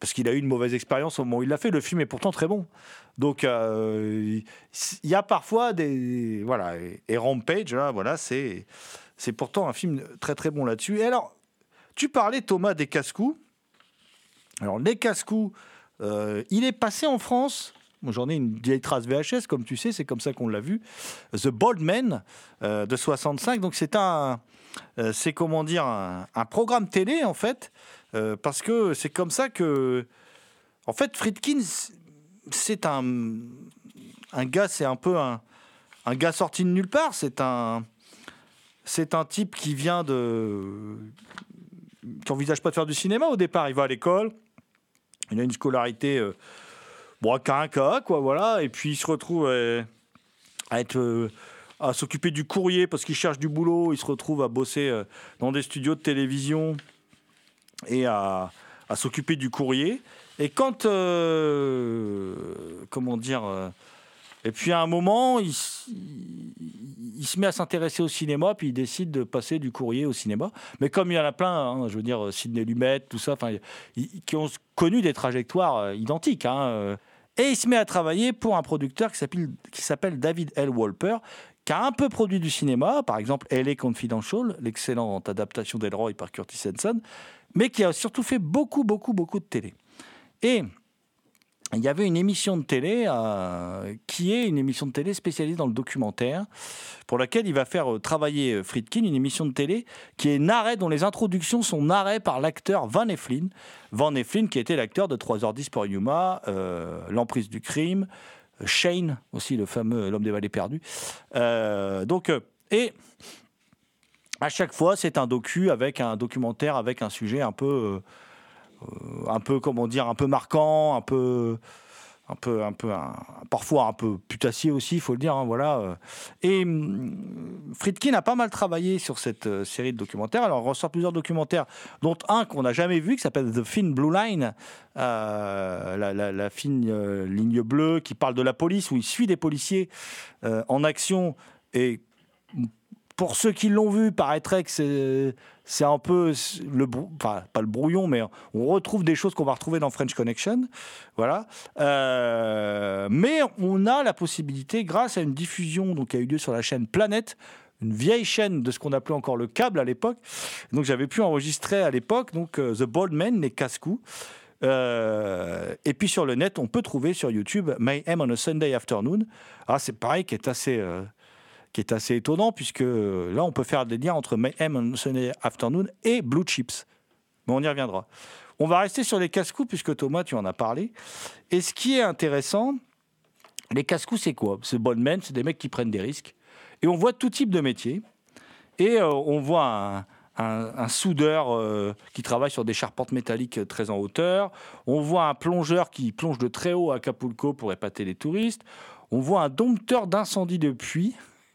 [SPEAKER 3] parce qu'il a eu une mauvaise expérience au moment où il l'a fait. Le film est pourtant très bon. Donc, euh, il y a parfois des. Voilà. Et, Rampage, là, voilà, c'est, pourtant un film très, très bon là-dessus. Et alors, tu parlais, Thomas, des casse-coups. Alors, les casse-coups, euh, il est passé en France. J'en ai une vieille trace VHS, comme tu sais, c'est comme ça qu'on l'a vu. The Bold Man euh, de 65. Donc, c'est un. c'est comment dire un programme télé en fait euh, parce que c'est comme ça que en fait Friedkin c'est un un gars c'est un peu un, un gars sorti de nulle part. C'est un c'est un type qui vient de qui envisage pas de faire du cinéma au départ. Il va à l'école il a une scolarité euh, bon qu'à un cas quoi voilà. Et puis il se retrouve à être euh, à s'occuper du courrier parce qu'il cherche du boulot. Il se retrouve à bosser euh, dans des studios de télévision et à, s'occuper du courrier. Et quand, euh, comment dire, euh, et puis à un moment, il, se met à s'intéresser au cinéma, puis il décide de passer du courrier au cinéma. Mais comme il y en a plein, hein, je veux dire, Sidney Lumet, tout ça, qui ont connu des trajectoires euh, identiques. hein, euh. et il se met à travailler pour un producteur qui s'appelle, David L. Wolper, qui a un peu produit du cinéma, par exemple LA Confidential, l'excellente adaptation d'Elroy par Curtis Henson, mais qui a surtout fait beaucoup, beaucoup, beaucoup de télé. Et il y avait une émission de télé euh, qui est une émission de télé spécialisée dans le documentaire, pour laquelle il va faire euh, travailler euh, Friedkin, une émission de télé qui est narrée, dont les introductions sont narrées par l'acteur Van Eflin. Van Eflin, qui était l'acteur de 3h10 pour Yuma, L'emprise du crime, Shane, aussi le fameux L'homme des vallées perdues. Donc, et à chaque fois, c'est un docu avec un documentaire avec un sujet un peu. euh, un peu comment dire un peu marquant un peu un peu un peu parfois un peu putassier aussi il faut le dire hein, voilà euh. et hum, Friedkin a pas mal travaillé sur cette euh, série de documentaires alors on ressort plusieurs documentaires dont un qu'on n'a jamais vu qui s'appelle The Thin Blue Line la, fine ligne bleue qui parle de la police où il suit des policiers en action et pour ceux qui l'ont vu, paraîtrait que c'est un peu le enfin pas le brouillon, mais on retrouve des choses qu'on va retrouver dans French Connection, voilà. Euh, mais on a la possibilité, grâce à une diffusion donc qui a eu lieu sur la chaîne Planète, une vieille chaîne de ce qu'on appelait encore le câble à l'époque. Donc j'avais pu enregistrer à l'époque donc euh, The Bald Men, les casse-coups. Euh, et puis sur le net, on peut trouver sur YouTube Mayhem on a Sunday Afternoon. Ah, c'est pareil, qui est assez, qui est assez étonnant, puisque euh, là, on peut faire des liens entre Mayhem Sunday Afternoon et Blue Chips. Mais on y reviendra. On va rester sur les casse-coups, puisque Thomas, tu en as parlé. Et ce qui est intéressant, les casse-coups, c'est quoi? C'est bonnes men, c'est des mecs qui prennent des risques. Et on voit tout type de métier. Et euh, on voit un, soudeur euh, qui travaille sur des charpentes métalliques très en hauteur. On voit un plongeur qui plonge de très haut à Acapulco pour épater les touristes. On voit un dompteur d'incendie de puits.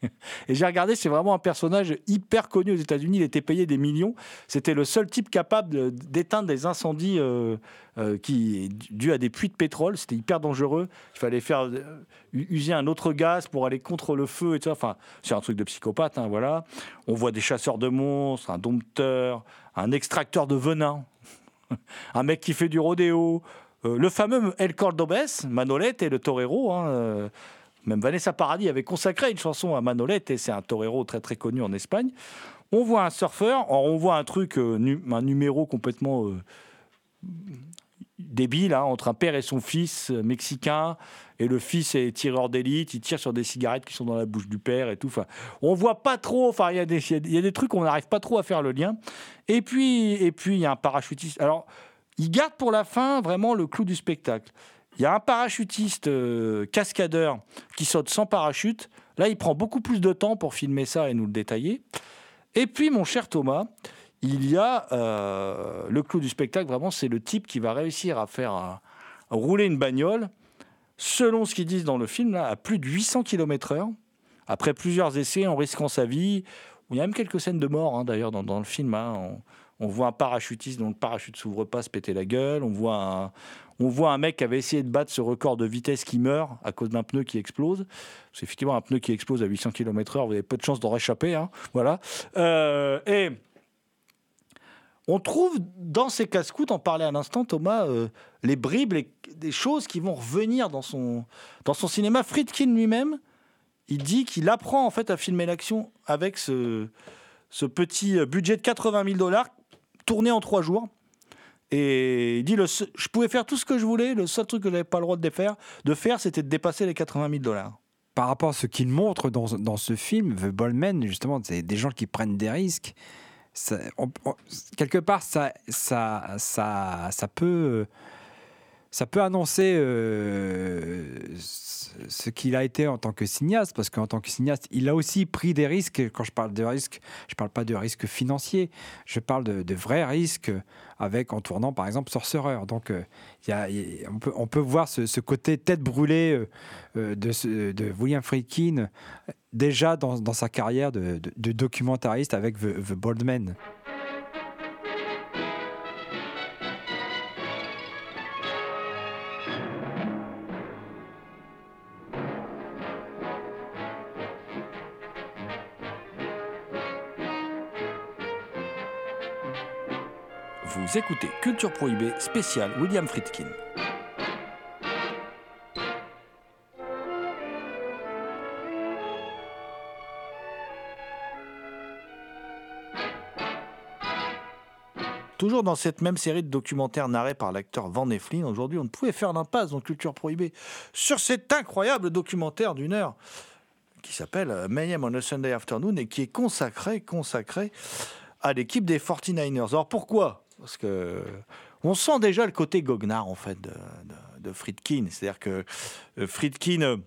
[SPEAKER 3] [LAUGHS] Et j'ai regardé, c'est vraiment un personnage hyper connu aux États-Unis. Il était payé des millions. C'était le seul type capable d'éteindre des incendies euh, euh, qui dus à des puits de pétrole. C'était hyper dangereux. Il fallait faire euh, user un autre gaz pour aller contre le feu et. Enfin, c'est un truc de psychopathe, hein, voilà. On voit des chasseurs de monstres, un dompteur, un extracteur de venin, [LAUGHS] un mec qui fait du rodéo. Le fameux El Cordobés, Manolette et le torero. hein, même Vanessa Paradis avait consacré une chanson à Manolette et c'est un torero très très connu en Espagne. On voit un surfeur, on voit un truc, euh, un numéro complètement euh, débile hein, entre un père et son fils euh, mexicain. Et le fils est tireur d'élite, il tire sur des cigarettes qui sont dans la bouche du père et tout. Enfin, on voit pas trop. Enfin, il y a des trucs on n'arrive pas trop à faire le lien. Et puis, et puis il y a un parachutiste. Alors, il garde pour la fin vraiment le clou du spectacle. Il y a un parachutiste euh, cascadeur qui saute sans parachute. Là, il prend beaucoup plus de temps pour filmer ça et nous le détailler. Et puis, mon cher Thomas, il y a euh, le clou du spectacle, vraiment, c'est le type qui va réussir à faire rouler une bagnole, selon ce qu'ils disent dans le film, là, à plus de 800 km/h, après plusieurs essais, en risquant sa vie. Il y a même quelques scènes de mort, hein, d'ailleurs, dans, le film. hein. On voit un parachutiste dont le parachute s'ouvre pas se péter la gueule. On voit un, on voit un mec qui avait essayé de battre ce record de vitesse qui meurt à cause d'un pneu qui explose. C'est effectivement un pneu qui explose à 800 km/h. Vous avez peu de chances d'en réchapper. hein. Voilà. Euh, et on trouve dans ces casse-coups, t'en parlais à l'instant, Thomas, euh, les bribes, les- des choses qui vont revenir dans son, dans son cinéma. Friedkin lui-même, il dit qu'il apprend en fait à filmer l'action avec ce, ce petit euh, budget de 80 000 dollars tourné en trois jours. Et il dit le je pouvais faire tout ce que je voulais, le seul truc que j'avais pas le droit de faire, de faire, c'était de dépasser les 80 000 dollars.
[SPEAKER 5] par rapport à ce qu'il montre dans, dans ce film, The Ballman, justement, c'est des gens qui prennent des risques. Quelque part, ça, ça, ça, ça peut, ça peut annoncer euh, ce qu'il a été en tant que cinéaste, parce qu'en tant que cinéaste, il a aussi pris des risques. Quand je parle de risques, je parle pas de risques financiers, je parle de, vrais risques avec en tournant par exemple Sorcerer. Donc euh, on, peut, voir ce, côté tête brûlée euh, de, William Friedkin déjà dans, sa carrière de, de- documentariste avec The, The Bald Man.
[SPEAKER 3] Vous écoutez Culture Prohibée spécial William Friedkin. Toujours dans cette même série de documentaires narrés par l'acteur Van Eflin, aujourd'hui, on ne pouvait faire l'impasse dans Culture Prohibée sur cet incroyable documentaire d'une heure qui s'appelle Mayhem on a Sunday Afternoon et qui est consacré, consacré à l'équipe des 49ers. Alors pourquoi Parce que on sent déjà le côté goguenard en fait de, de, Friedkin. C'est-à-dire que euh, Friedkin, euh,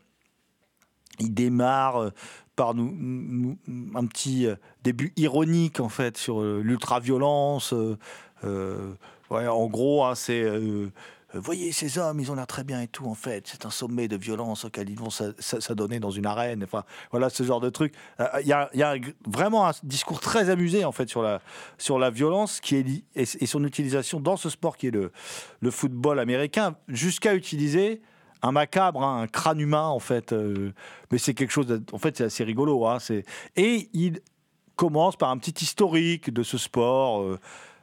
[SPEAKER 3] il démarre euh, par nous, un petit début ironique en fait sur l'ultra-violence. ouais, en gros, hein, c'est voyez ces hommes, ils ont l'air très bien et tout. En fait, c'est un sommet de violence auquel ils vont s'a- s'a- s'adonner dans une arène. Enfin, voilà ce genre de truc. Euh, Il y a, il y a vraiment un discours très amusé en fait sur la violence qui est et, son utilisation dans ce sport qui est le football américain, jusqu'à utiliser un macabre, hein, un crâne humain en fait. euh, mais c'est quelque chose. en fait, c'est assez rigolo. Hein, c'est et il commence par un petit historique de ce sport. euh,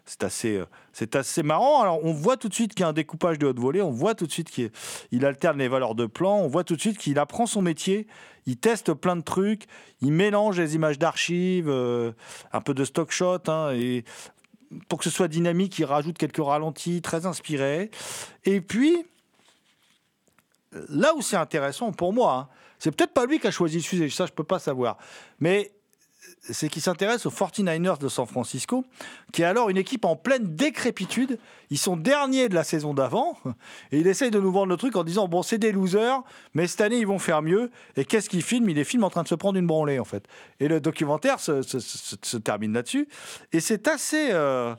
[SPEAKER 3] c'est assez, euh, assez marrant. Alors, on voit tout de suite qu'il y a un découpage de haute volée. On voit tout de suite qu'il il alterne les valeurs de plan. On voit tout de suite qu'il apprend son métier. Il teste plein de trucs. Il mélange les images d'archives, euh, un peu de stock shot. hein, et pour que ce soit dynamique, il rajoute quelques ralentis, très inspirés. Et puis, là où c'est intéressant pour moi, hein, c'est peut-être pas lui qui a choisi le sujet, ça je peux pas savoir, mais c'est qu'il s'intéresse aux 49ers de San Francisco, qui est alors une équipe en pleine décrépitude. Ils sont derniers de la saison d'avant, et il essaye de nous vendre le truc en disant bon c'est des losers, mais cette année ils vont faire mieux. Et qu'est-ce qu'il filme Il les filme en train de se prendre une branlée en fait. Et le documentaire se, termine là-dessus, et c'est assez, euh,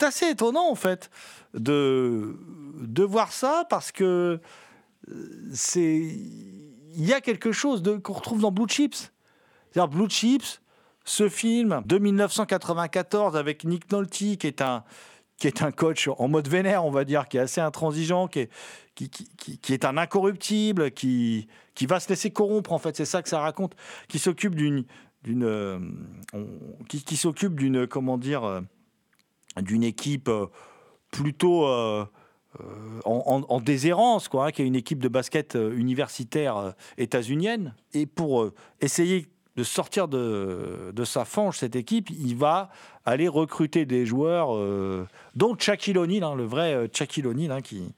[SPEAKER 3] assez étonnant en fait de de voir ça parce que c'est il y a quelque chose qu'on retrouve dans Blue Chips. C'est-à-dire Blue Chips, ce film de 1994 avec Nick Nolte qui est un qui est un coach en mode vénère, on va dire, qui est assez intransigeant, qui est, qui, est un incorruptible, qui, qui va se laisser corrompre, en fait, c'est ça que ça raconte, qui s'occupe d'une, d'une, euh, qui, s'occupe d'une, comment dire, euh, d'une équipe euh, plutôt en, en- en déshérence, quoi, hein, qui est une équipe de basket universitaire états-unienne. Et pour essayer de sortir de, de sa fange, cette équipe, il va aller recruter des joueurs, euh, dont Shaquille O'Neal, hein, le vrai euh, Shaquille O'Neal, hein, qui,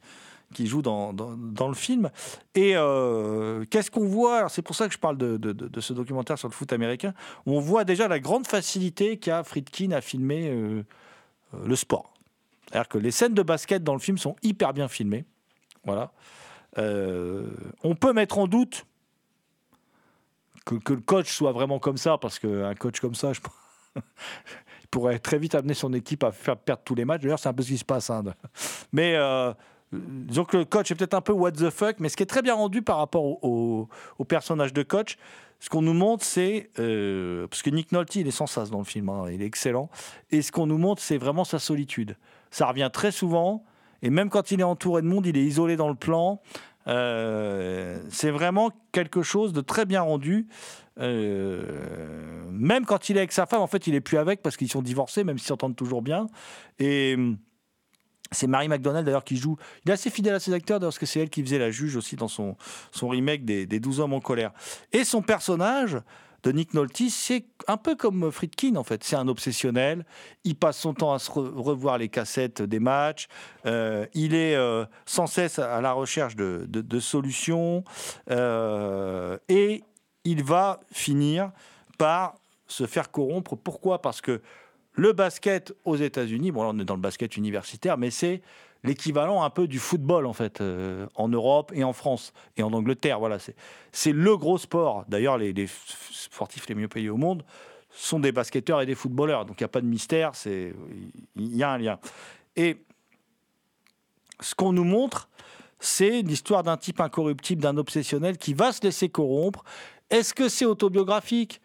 [SPEAKER 3] qui joue dans, dans, le film. Et euh, qu'est-ce qu'on voit? C'est pour ça que je parle de, de- ce documentaire sur le foot américain. On voit déjà la grande facilité qu'a Friedkin à filmer le sport. C'est-à-dire que les scènes de basket dans le film sont hyper bien filmées. Voilà. On peut mettre en doute que, le coach soit vraiment comme ça, parce qu'un coach comme ça, [LAUGHS] il pourrait très vite amener son équipe à faire perdre tous les matchs. D'ailleurs, c'est un peu ce qui se passe. hein. Mais euh, disons que le coach est peut-être un peu what the fuck, mais ce qui est très bien rendu par rapport au, au- au personnage de coach, ce qu'on nous montre, c'est. euh, parce que Nick Nolte, il est sans sas dans le film, hein, il est excellent. Et ce qu'on nous montre, c'est vraiment sa solitude. Ça revient très souvent. Et même quand il est entouré de monde, il est isolé dans le plan. Euh, c'est vraiment quelque chose de très bien rendu. Euh, même quand il est avec sa femme, en fait, il est plus avec parce qu'ils sont divorcés, même s'ils s'entendent toujours bien. Et hum, c'est Marie McDonald d'ailleurs qui joue. Il est assez fidèle à ses acteurs parce que c'est elle qui faisait la juge aussi dans son, son remake des, des 12 hommes en colère. Et son personnage de Nick Nolte, c'est un peu comme Friedkin en fait. C'est un obsessionnel. Il passe son temps à se re- revoir les cassettes des matchs. Euh, il est euh, sans cesse à la recherche de solutions. Euh, et il va finir par se faire corrompre. Pourquoi? Parce que le basket aux États-Unis, bon là on est dans le basket universitaire, mais c'est l'équivalent un peu du football en fait euh, en Europe et en France et en Angleterre. Voilà, c'est le gros sport. D'ailleurs, les, les sportifs les mieux payés au monde sont des basketteurs et des footballeurs. Donc il n'y a pas de mystère, c'est il y a un lien. Et ce qu'on nous montre, c'est l'histoire d'un type incorruptible, d'un obsessionnel qui va se laisser corrompre. Est-ce que c'est autobiographique?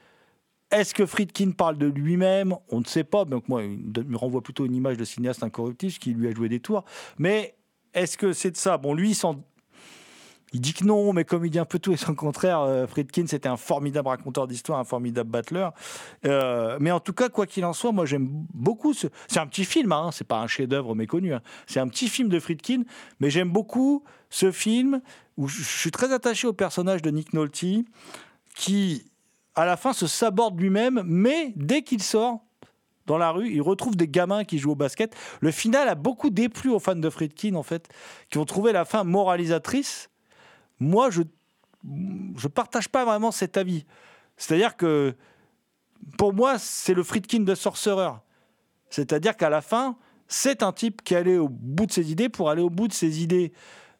[SPEAKER 3] Est-ce que Friedkin parle de lui-même? On ne sait pas. Donc moi, il me renvoie plutôt une image de cinéaste incorruptible qui lui a joué des tours. Mais est-ce que c'est de ça? Bon, lui, il dit que non, mais comme il dit un peu tout et son contraire, euh, Friedkin, c'était un formidable raconteur d'histoire, un formidable battleur. Euh, mais en tout cas, quoi qu'il en soit, moi j'aime beaucoup ce. C'est un petit film, hein, c'est pas un chef-d'œuvre méconnu. hein. C'est un petit film de Friedkin, mais j'aime beaucoup ce film où je suis très attaché au personnage de Nick Nolte qui, à la fin, se saborde lui-même, mais dès qu'il sort, dans la rue, il retrouve des gamins qui jouent au basket. Le final a beaucoup déplu aux fans de Friedkin, en fait, qui ont trouvé la fin moralisatrice. Moi, je je partage pas vraiment cet avis. C'est-à-dire que pour moi, c'est le Friedkin de Sorcerer. C'est-à-dire qu'à la fin, c'est un type qui allait au bout de ses idées. Pour aller au bout de ses idées,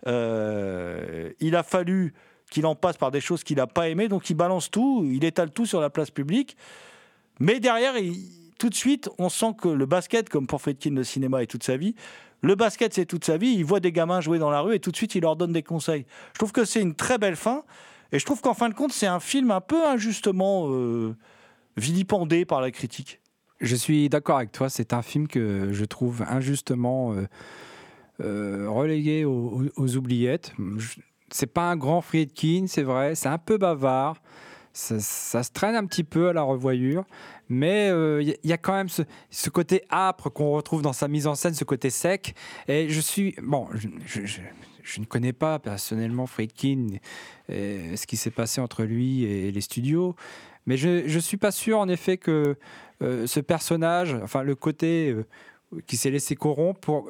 [SPEAKER 3] euh, il a fallu qu'il en passe par des choses qu'il n'a pas aimées. Donc il balance tout, il étale tout sur la place publique. Mais derrière, tout de suite, on sent que le basket, comme pour Friedkin, le cinéma et toute sa vie, le basket, c'est toute sa vie. Il voit des gamins jouer dans la rue et tout de suite, il leur donne des conseils. Je trouve que c'est une très belle fin. Et je trouve qu'en fin de compte, c'est un film un peu injustement euh, vilipendé par la critique.
[SPEAKER 5] Je suis d'accord avec toi, c'est un film que je trouve injustement euh, euh, relégué aux- aux oubliettes. Je- C'est pas un grand Friedkin, c'est vrai, c'est un peu bavard, ça, se traîne un petit peu à la revoyure, mais il y, a quand même ce, côté âpre qu'on retrouve dans sa mise en scène, ce côté sec. Et je suis. Bon, je, ne connais pas personnellement Friedkin, ce qui s'est passé entre lui et les studios, mais je ne suis pas sûr en effet que euh, ce personnage, enfin le côté euh, qui s'est laissé corrompre, pour,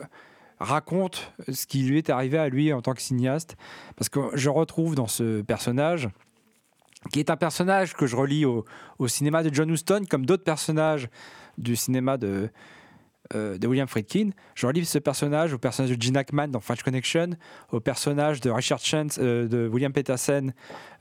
[SPEAKER 5] raconte ce qui lui est arrivé à lui en tant que cinéaste. Parce que je retrouve dans ce personnage, qui est un personnage que je relis au, au cinéma de John Huston, comme d'autres personnages du cinéma de, euh, de William Friedkin. Je relis ce personnage au personnage de Gene Hackman dans French Connection, au personnage de Richard Chance, euh, de William Peterson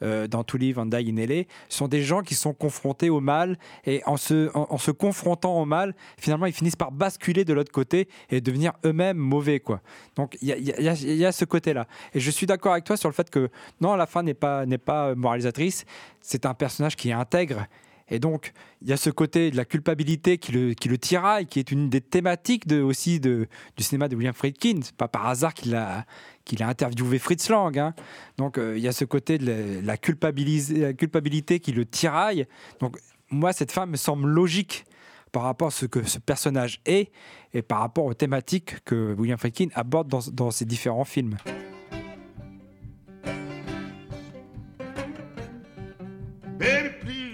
[SPEAKER 5] euh, dans To Live and Die in sont des gens qui sont confrontés au mal et en se, confrontant au mal, finalement, ils finissent par basculer de l'autre côté et devenir eux-mêmes mauvais. Quoi. Donc il y a, ce côté-là. Et je suis d'accord avec toi sur le fait que non, la fin n'est pas, pas moralisatrice. C'est un personnage qui est intègre. Et donc, il y a ce côté de la culpabilité qui le, qui le tiraille, qui est une des thématiques aussi de, du cinéma de William Friedkin. C'est pas par hasard qu'il a, qu'il a interviewé Fritz Lang. hein. Donc, euh, il y a ce côté de la, la culpabilité qui le tiraille. Donc, moi, cette fin me semble logique par rapport à ce que ce personnage est et par rapport aux thématiques que William Friedkin aborde dans, dans ses différents films.
[SPEAKER 7] Baby,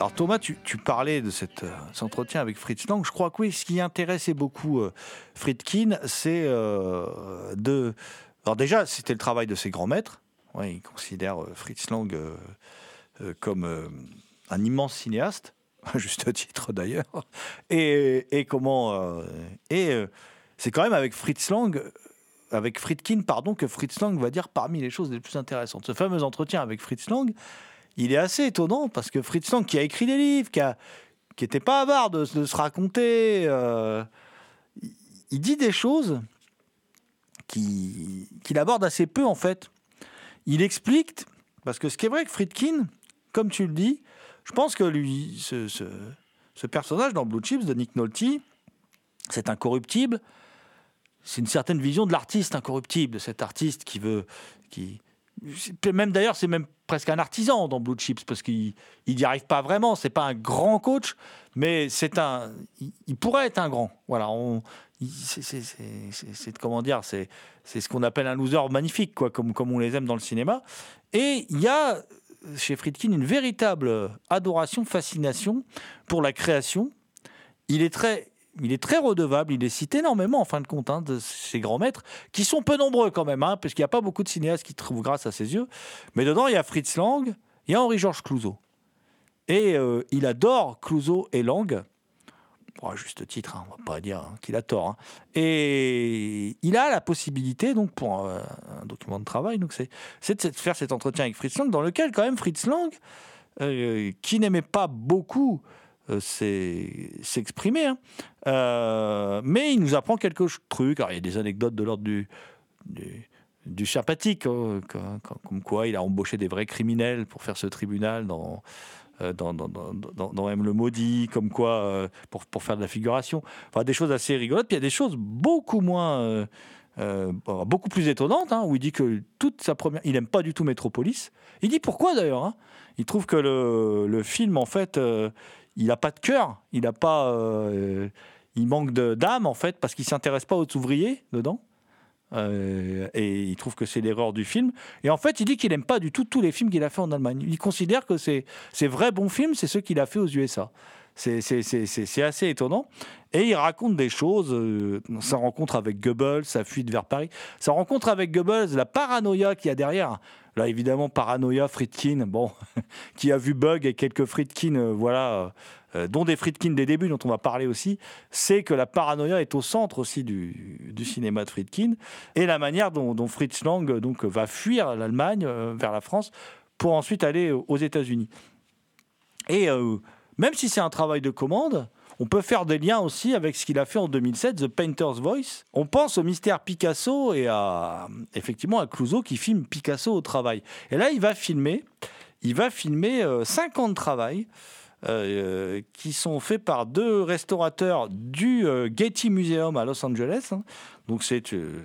[SPEAKER 3] Alors Thomas, tu, parlais de euh, cet entretien avec Fritz Lang. Je crois que oui, ce qui intéressait beaucoup euh, Friedkin, c'est euh, de... Alors déjà, c'était le travail de ses grands maîtres. Ouais, il considère euh, Fritz Lang comme un immense cinéaste, [LAUGHS] à juste titre d'ailleurs. Et, comment... et c'est quand même avec Fritz Lang... Avec Friedkin, pardon, que Fritz Lang va dire parmi les choses les plus intéressantes. Ce fameux entretien avec Fritz Lang, il est assez étonnant parce que Fritz Lang, qui a écrit des livres, qui a, qui était pas avare de, se raconter, euh, il- dit des choses qui- qu'il aborde assez peu en fait. Il explique, parce que ce qui est vrai que Friedkin, comme tu le dis, je pense que lui, ce, personnage dans Blue Chips de Nick Nolte, c'est incorruptible. C'est une certaine vision de l'artiste incorruptible, de cet artiste qui veut, qui, même d'ailleurs, c'est même presque un artisan dans Blue Chips parce qu'il il n'y arrive pas vraiment. C'est pas un grand coach, mais c'est un. Il, pourrait être un grand. Voilà. C'est- comment dire C'est, c'est ce qu'on appelle un loser magnifique, quoi, comme, comme on les aime dans le cinéma. Et il y a chez Friedkin une véritable adoration, fascination pour la création. Il est très il est très redevable, il est cité énormément en fin de compte hein, de ses grands maîtres, qui sont peu nombreux quand même, hein, parce qu'il n'y a pas beaucoup de cinéastes qui trouvent grâce à ses yeux. Mais dedans, il y a Fritz Lang, il y a Henri-Georges Clouzot. Et euh, il adore Clouzot et Lang. À juste titre, hein, on va pas dire hein, qu'il a tort. Et il a la possibilité, donc pour un document de travail, donc c'est de faire cet entretien avec Fritz Lang, dans lequel quand même Fritz Lang, euh, qui n'aimait pas beaucoup s'exprimer, hein, euh, mais il nous apprend quelques trucs. Alors, il y a des anecdotes de l'ordre du, du, du hein, comme, quoi il a embauché des vrais criminels pour faire ce tribunal dans, euh, dans, dans, dans, M le maudit, comme quoi, euh, pour, pour faire de la figuration. Enfin, des choses assez rigolotes. Puis il y a des choses beaucoup moins. euh, euh, beaucoup plus étonnantes, hein, où il dit que toute sa première. Il n'aime pas du tout Metropolis. Il dit pourquoi d'ailleurs. Il trouve que le, le film, en fait, euh, il n'a pas de cœur. Il a pas. euh, il manque d'âme, en fait, parce qu'il s'intéresse pas aux ouvriers dedans. Euh, et il trouve que c'est l'erreur du film. Et en fait, il dit qu'il n'aime pas du tout tous les films qu'il a fait en Allemagne. Il considère que c'est ces vrais bons films, c'est ceux qu'il a fait aux USA. C'est assez étonnant. Et il raconte des choses, euh, sa rencontre avec Goebbels, sa fuite vers Paris, sa rencontre avec Goebbels, la paranoïa qu'il y a derrière. Là, évidemment, paranoïa, Friedkin, bon, [LAUGHS] qui a vu Bug et quelques Friedkin, euh, voilà, euh, dont des Friedkin des débuts, dont on va parler aussi, c'est que la paranoïa est au centre aussi du, cinéma de Friedkin, et la manière dont, Fritz Lang euh, va fuir l'Allemagne euh, vers la France pour ensuite aller aux États-Unis. Et euh, même si c'est un travail de commande, on peut faire des liens aussi avec ce qu'il a fait en 2007, The Painter's Voice. On pense au mystère Picasso et à effectivement à Clouseau qui filme Picasso au travail. Et là, il va filmer, il va filmer euh, 50 travail euh, qui sont faits par deux restaurateurs du euh, Getty Museum à Los Angeles. hein. Donc c'est euh,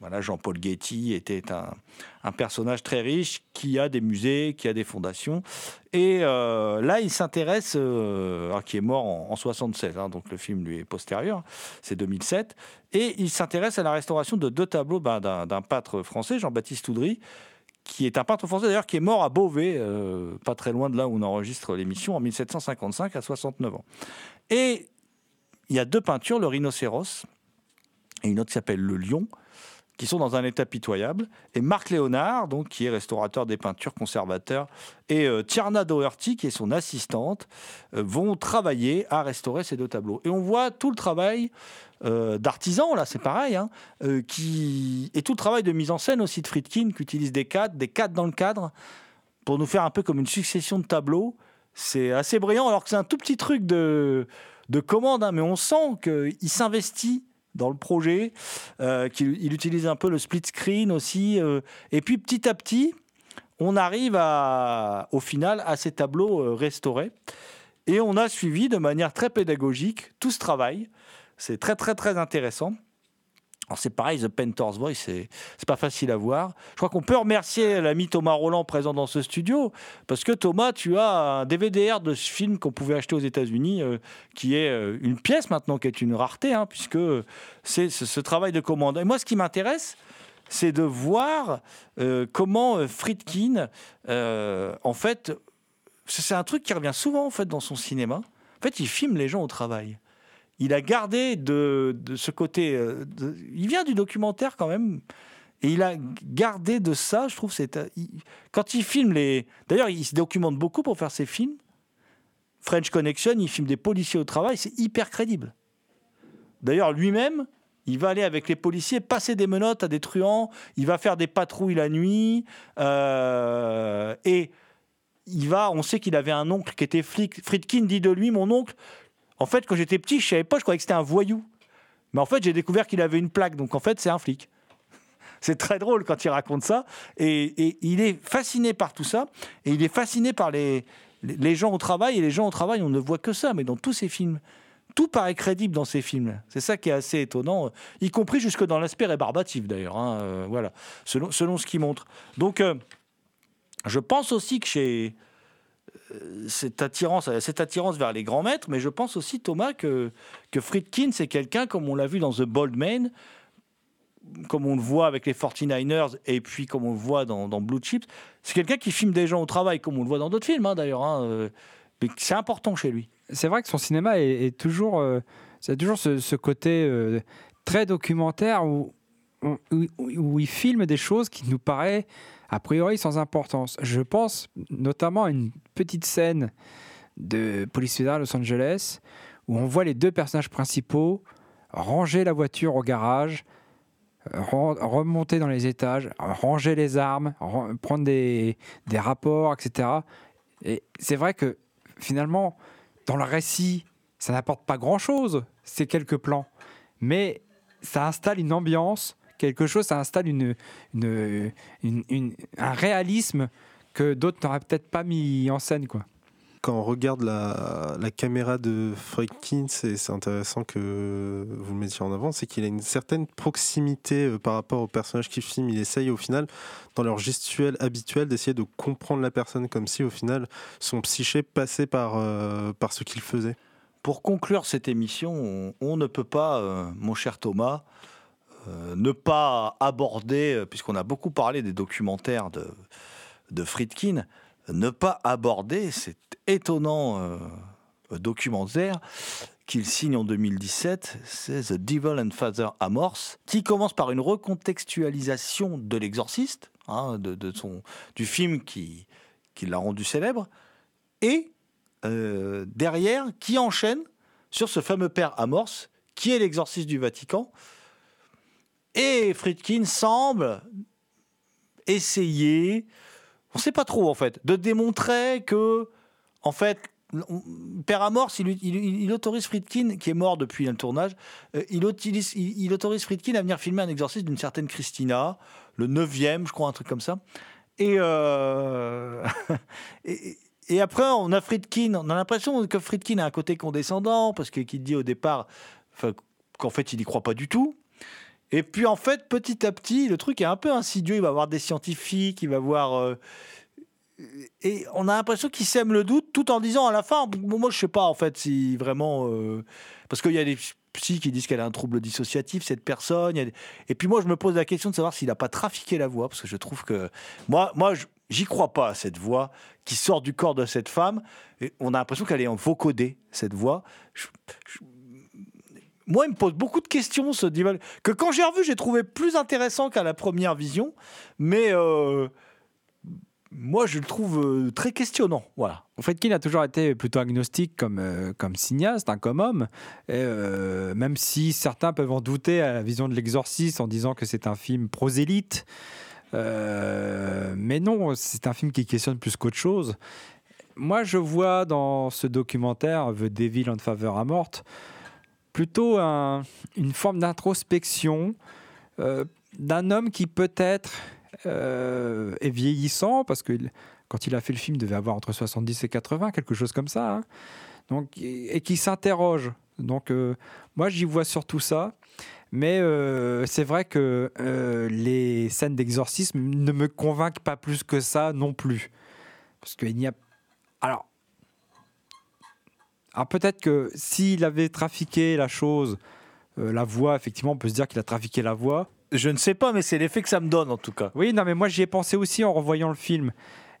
[SPEAKER 3] voilà, Jean-Paul Getty était un, personnage très riche qui a des musées, qui a des fondations. Et euh, là, il s'intéresse, euh, qui est mort en, en 76, hein, donc le film lui est postérieur, c'est 2007. Et il s'intéresse à la restauration de deux tableaux ben, d'un d'un peintre français, Jean-Baptiste Oudry, qui est un peintre français d'ailleurs qui est mort à Beauvais, euh, pas très loin de là où on enregistre l'émission, en 1755 à 69 ans. Et il y a deux peintures, le rhinocéros et une autre qui s'appelle le lion, qui sont dans un état pitoyable. Et Marc Léonard, donc, qui est restaurateur des peintures, conservateur, et euh, Tierna Doherty, qui est son assistante, euh, vont travailler à restaurer ces deux tableaux. Et on voit tout le travail euh, d'artisan, là, c'est pareil, hein, euh, qui... et tout le travail de mise en scène aussi de Friedkin, qui utilise des cadres, des cadres dans le cadre, pour nous faire un peu comme une succession de tableaux. C'est assez brillant, alors que c'est un tout petit truc de, de commande, hein, mais on sent qu'il s'investit dans le projet, euh, qu'il il utilise un peu le split screen aussi. euh, et puis petit à petit, on arrive au final à ces tableaux euh, restaurés. Et on a suivi de manière très pédagogique tout ce travail. C'est très très très intéressant. C'est pareil, The Painter's Voice, c'est pas facile à voir. Je crois qu'on peut remercier l'ami Thomas Roland présent dans ce studio, parce que Thomas, tu as un DVD-R de ce film qu'on pouvait acheter aux États-Unis, euh, qui est euh, une pièce maintenant, qui est une rareté, hein, puisque c'est ce, travail de commande. Et moi, ce qui m'intéresse, c'est de voir euh, comment Friedkin, en fait, c'est un truc qui revient souvent en fait dans son cinéma. En fait, il filme les gens au travail. Il a gardé de, ce côté. euh, il vient du documentaire quand même. Et il a gardé de ça, je trouve, euh, quand il filme les. D'ailleurs, il se documente beaucoup pour faire ses films. French Connection, il filme des policiers au travail, c'est hyper crédible. D'ailleurs, lui-même, il va aller avec les policiers passer des menottes à des truands. Il va faire des patrouilles la nuit. euh, et il va. On sait qu'il avait un oncle qui était flic. Friedkin dit de lui, mon oncle. En fait, quand j'étais petit, je savais pas. Je croyais que c'était un voyou. Mais en fait, j'ai découvert qu'il avait une plaque. Donc en fait, c'est un flic. [LAUGHS] C'est très drôle quand il raconte ça. Et, il est fasciné par tout ça. Et il est fasciné par les, les- gens au travail. Et les gens au travail, on ne voit que ça. Mais dans tous ces films, tout paraît crédible dans ces films. C'est ça qui est assez étonnant, y compris jusque dans l'aspect rébarbatif d'ailleurs. hein, euh, voilà, selon, selon ce qu'il montre. Donc, euh, je pense aussi que chez euh, cette attirance, cette attirance vers les grands maîtres, mais je pense aussi, Thomas, que, que Friedkin, c'est quelqu'un, comme on l'a vu dans The Bold Man, comme on le voit avec les 49ers et puis comme on le voit dans, dans Blue Chips, c'est quelqu'un qui filme des gens au travail, comme on le voit dans d'autres films hein, d'ailleurs. hein, euh, mais c'est important chez lui.
[SPEAKER 5] C'est vrai que son cinéma est, toujours, euh, c'est toujours ce, côté euh, très documentaire où, où- où il filme des choses qui nous paraissent a priori sans importance. Je pense notamment à une petite scène de Police Fédérale Los Angeles où on voit les deux personnages principaux ranger la voiture au garage, remonter dans les étages, ranger les armes, ren- prendre des, des rapports, etc. Et c'est vrai que finalement, dans le récit, ça n'apporte pas grand-chose, ces quelques plans. Mais ça installe une ambiance, quelque chose, ça installe une, une- une- une- un réalisme que d'autres n'auraient peut-être pas mis en scène. Quoi.
[SPEAKER 4] quand on regarde la, la caméra de Friedkin, c'est c'est intéressant que vous le mettiez en avant, c'est qu'il a une certaine proximité euh, par rapport au personnage qu'il filme. Il essaye au final, dans leur gestuelle habituelle, d'essayer de comprendre la personne comme si au final son psyché passait par, euh, par ce qu'il faisait.
[SPEAKER 3] Pour conclure cette émission, on, on ne peut pas, euh, mon cher Thomas, euh, ne pas aborder, euh, puisqu'on a beaucoup parlé des documentaires de, Friedkin, ne pas aborder cet étonnant euh, documentaire qu'il signe en 2017, c'est The Devil and Father Amorce, qui commence par une recontextualisation de l'exorciste, hein, de, du film qui, qui l'a rendu célèbre, et derrière, qui enchaîne sur ce fameux père Amorce, qui est l'exorciste du Vatican. Et Friedkin semble essayer, on ne sait pas trop en fait, de démontrer que, en fait, Père Amorce, il, il- il autorise Friedkin, qui est mort depuis le tournage, euh, il, utilise- il- autorise Friedkin à venir filmer un exorcisme d'une certaine Christina, le 9e, je crois, un truc comme ça. Et, euh, [LAUGHS] et, après, on a Friedkin, on a l'impression que Friedkin a un côté condescendant, parce qu'il dit au départ qu'en fait, il n'y croit pas du tout. Et puis, en fait, petit à petit, le truc est un peu insidieux. Il va voir des scientifiques, il va voir. euh, et on a l'impression qu'il sème le doute tout en disant à la fin Moi, je sais pas, en fait, si vraiment. euh, parce qu'il y a des psys qui disent qu'elle a un trouble dissociatif, cette personne. Et puis, moi, je me pose la question de savoir s'il n'a pas trafiqué la voix, parce que je trouve que. Moi, moi j'y crois pas à cette voix qui sort du corps de cette femme. On a l'impression qu'elle est en vocodée, cette voix. Je- moi, il me pose beaucoup de questions, ce Dival. Que quand j'ai revu, j'ai trouvé plus intéressant qu'à la première vision. Mais euh, moi, je le trouve euh, très questionnant. Voilà.
[SPEAKER 5] Friedkin a toujours été plutôt agnostique comme, euh, comme cinéaste, hein, comme homme. Euh, même si certains peuvent en douter à la vision de l'exorciste en disant que c'est un film prosélyte. Mais non, c'est un film qui questionne plus qu'autre chose. Moi, je vois dans ce documentaire, The Devil and Father Amort, plutôt un- une forme d'introspection euh, d'un homme qui peut-être euh, est vieillissant, parce que quand il a fait le film, il devait avoir entre 70 et 80, quelque chose comme ça. hein. Donc, et, qui s'interroge. Donc, euh, moi, j'y vois surtout ça. Mais c'est vrai que les scènes d'exorcisme ne me convainquent pas plus que ça non plus. Parce qu'il n'y a. Alors. Alors peut-être que s'il avait trafiqué la chose, euh, la voix, effectivement, on peut se dire qu'il a trafiqué la voix.
[SPEAKER 3] Je ne sais pas, mais c'est l'effet que ça me donne, en tout cas.
[SPEAKER 5] Oui, non, mais moi j'y ai pensé aussi en revoyant le film.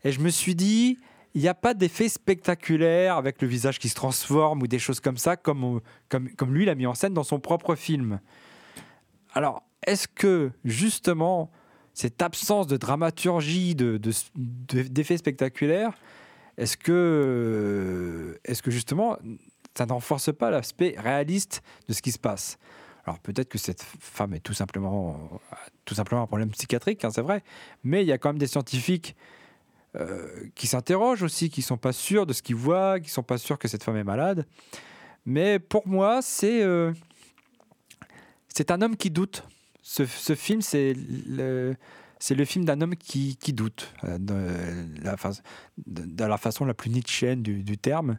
[SPEAKER 5] Et je me suis dit, il n'y a pas d'effet spectaculaire avec le visage qui se transforme ou des choses comme ça, comme, euh, comme, comme lui l'a mis en scène dans son propre film. Alors, est-ce que justement, cette absence de dramaturgie, de, de- de- d'effets spectaculaires, est-ce que, euh, est-ce que justement, ça n'enforce pas l'aspect réaliste de ce qui se passe? Alors peut-être que cette femme est tout simplement, tout simplement un problème psychiatrique, hein, c'est vrai, mais il y a quand même des scientifiques euh, qui s'interrogent aussi, qui sont pas sûrs de ce qu'ils voient, qui sont pas sûrs que cette femme est malade. Mais pour moi, c'est euh, un homme qui doute. Ce, ce film, c'est le, c'est le film d'un homme qui, qui doute, euh, de, la, façon la plus nietzschéenne du, terme,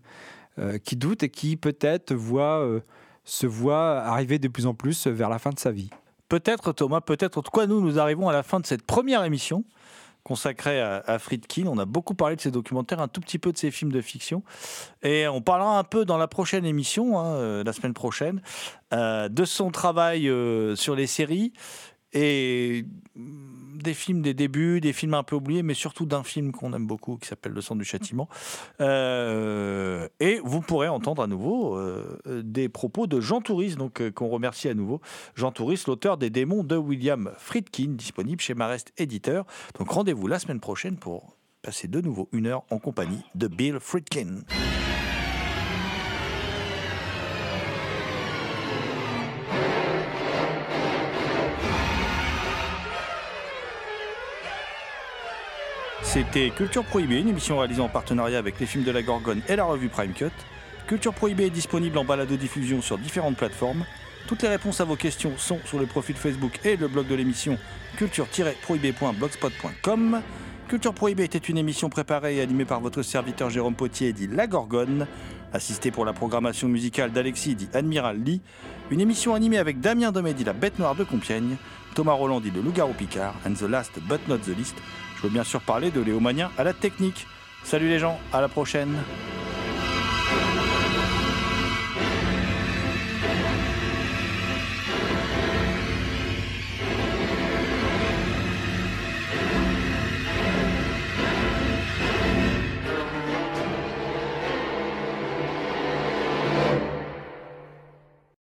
[SPEAKER 5] euh, qui doute et qui peut-être voit, euh, se voit arriver de plus en plus vers la fin de sa vie.
[SPEAKER 3] Peut-être, Thomas, peut-être. En tout cas, nous, nous arrivons à la fin de cette première émission consacrée à, Friedkin. On a beaucoup parlé de ses documentaires, un tout petit peu de ses films de fiction. Et on parlera un peu dans la prochaine émission, hein, euh, la semaine prochaine, de son travail sur les séries et des films des débuts, des films un peu oubliés, mais surtout d'un film qu'on aime beaucoup qui s'appelle Le sang du châtiment. Euh, et vous pourrez entendre à nouveau euh, des propos de Jean Touris, donc euh, qu'on remercie à nouveau. Jean Touris, l'auteur des démons de William Friedkin, disponible chez Marest Éditeur. Donc rendez-vous la semaine prochaine pour passer de nouveau une heure en compagnie de Bill Friedkin. C'était Culture Prohibée, une émission réalisée en partenariat avec les films de la Gorgone et la revue Prime Cut. Culture Prohibée est disponible en balado-diffusion sur différentes plateformes. Toutes les réponses à vos questions sont sur le profil Facebook et le blog de l'émission culture-prohibée.blogspot.com. Culture Prohibée était une émission préparée et animée par votre serviteur Jérôme Potier, dit La Gorgone, assisté pour la programmation musicale d'Alexis, dit Admiral Lee. Une émission animée avec Damien Domédi, la bête noire de Compiègne, Thomas Roland, dit le loup-garou Picard, and the last but not the least, bien sûr parler de Léo Léomania à la technique. Salut les gens, à la prochaine.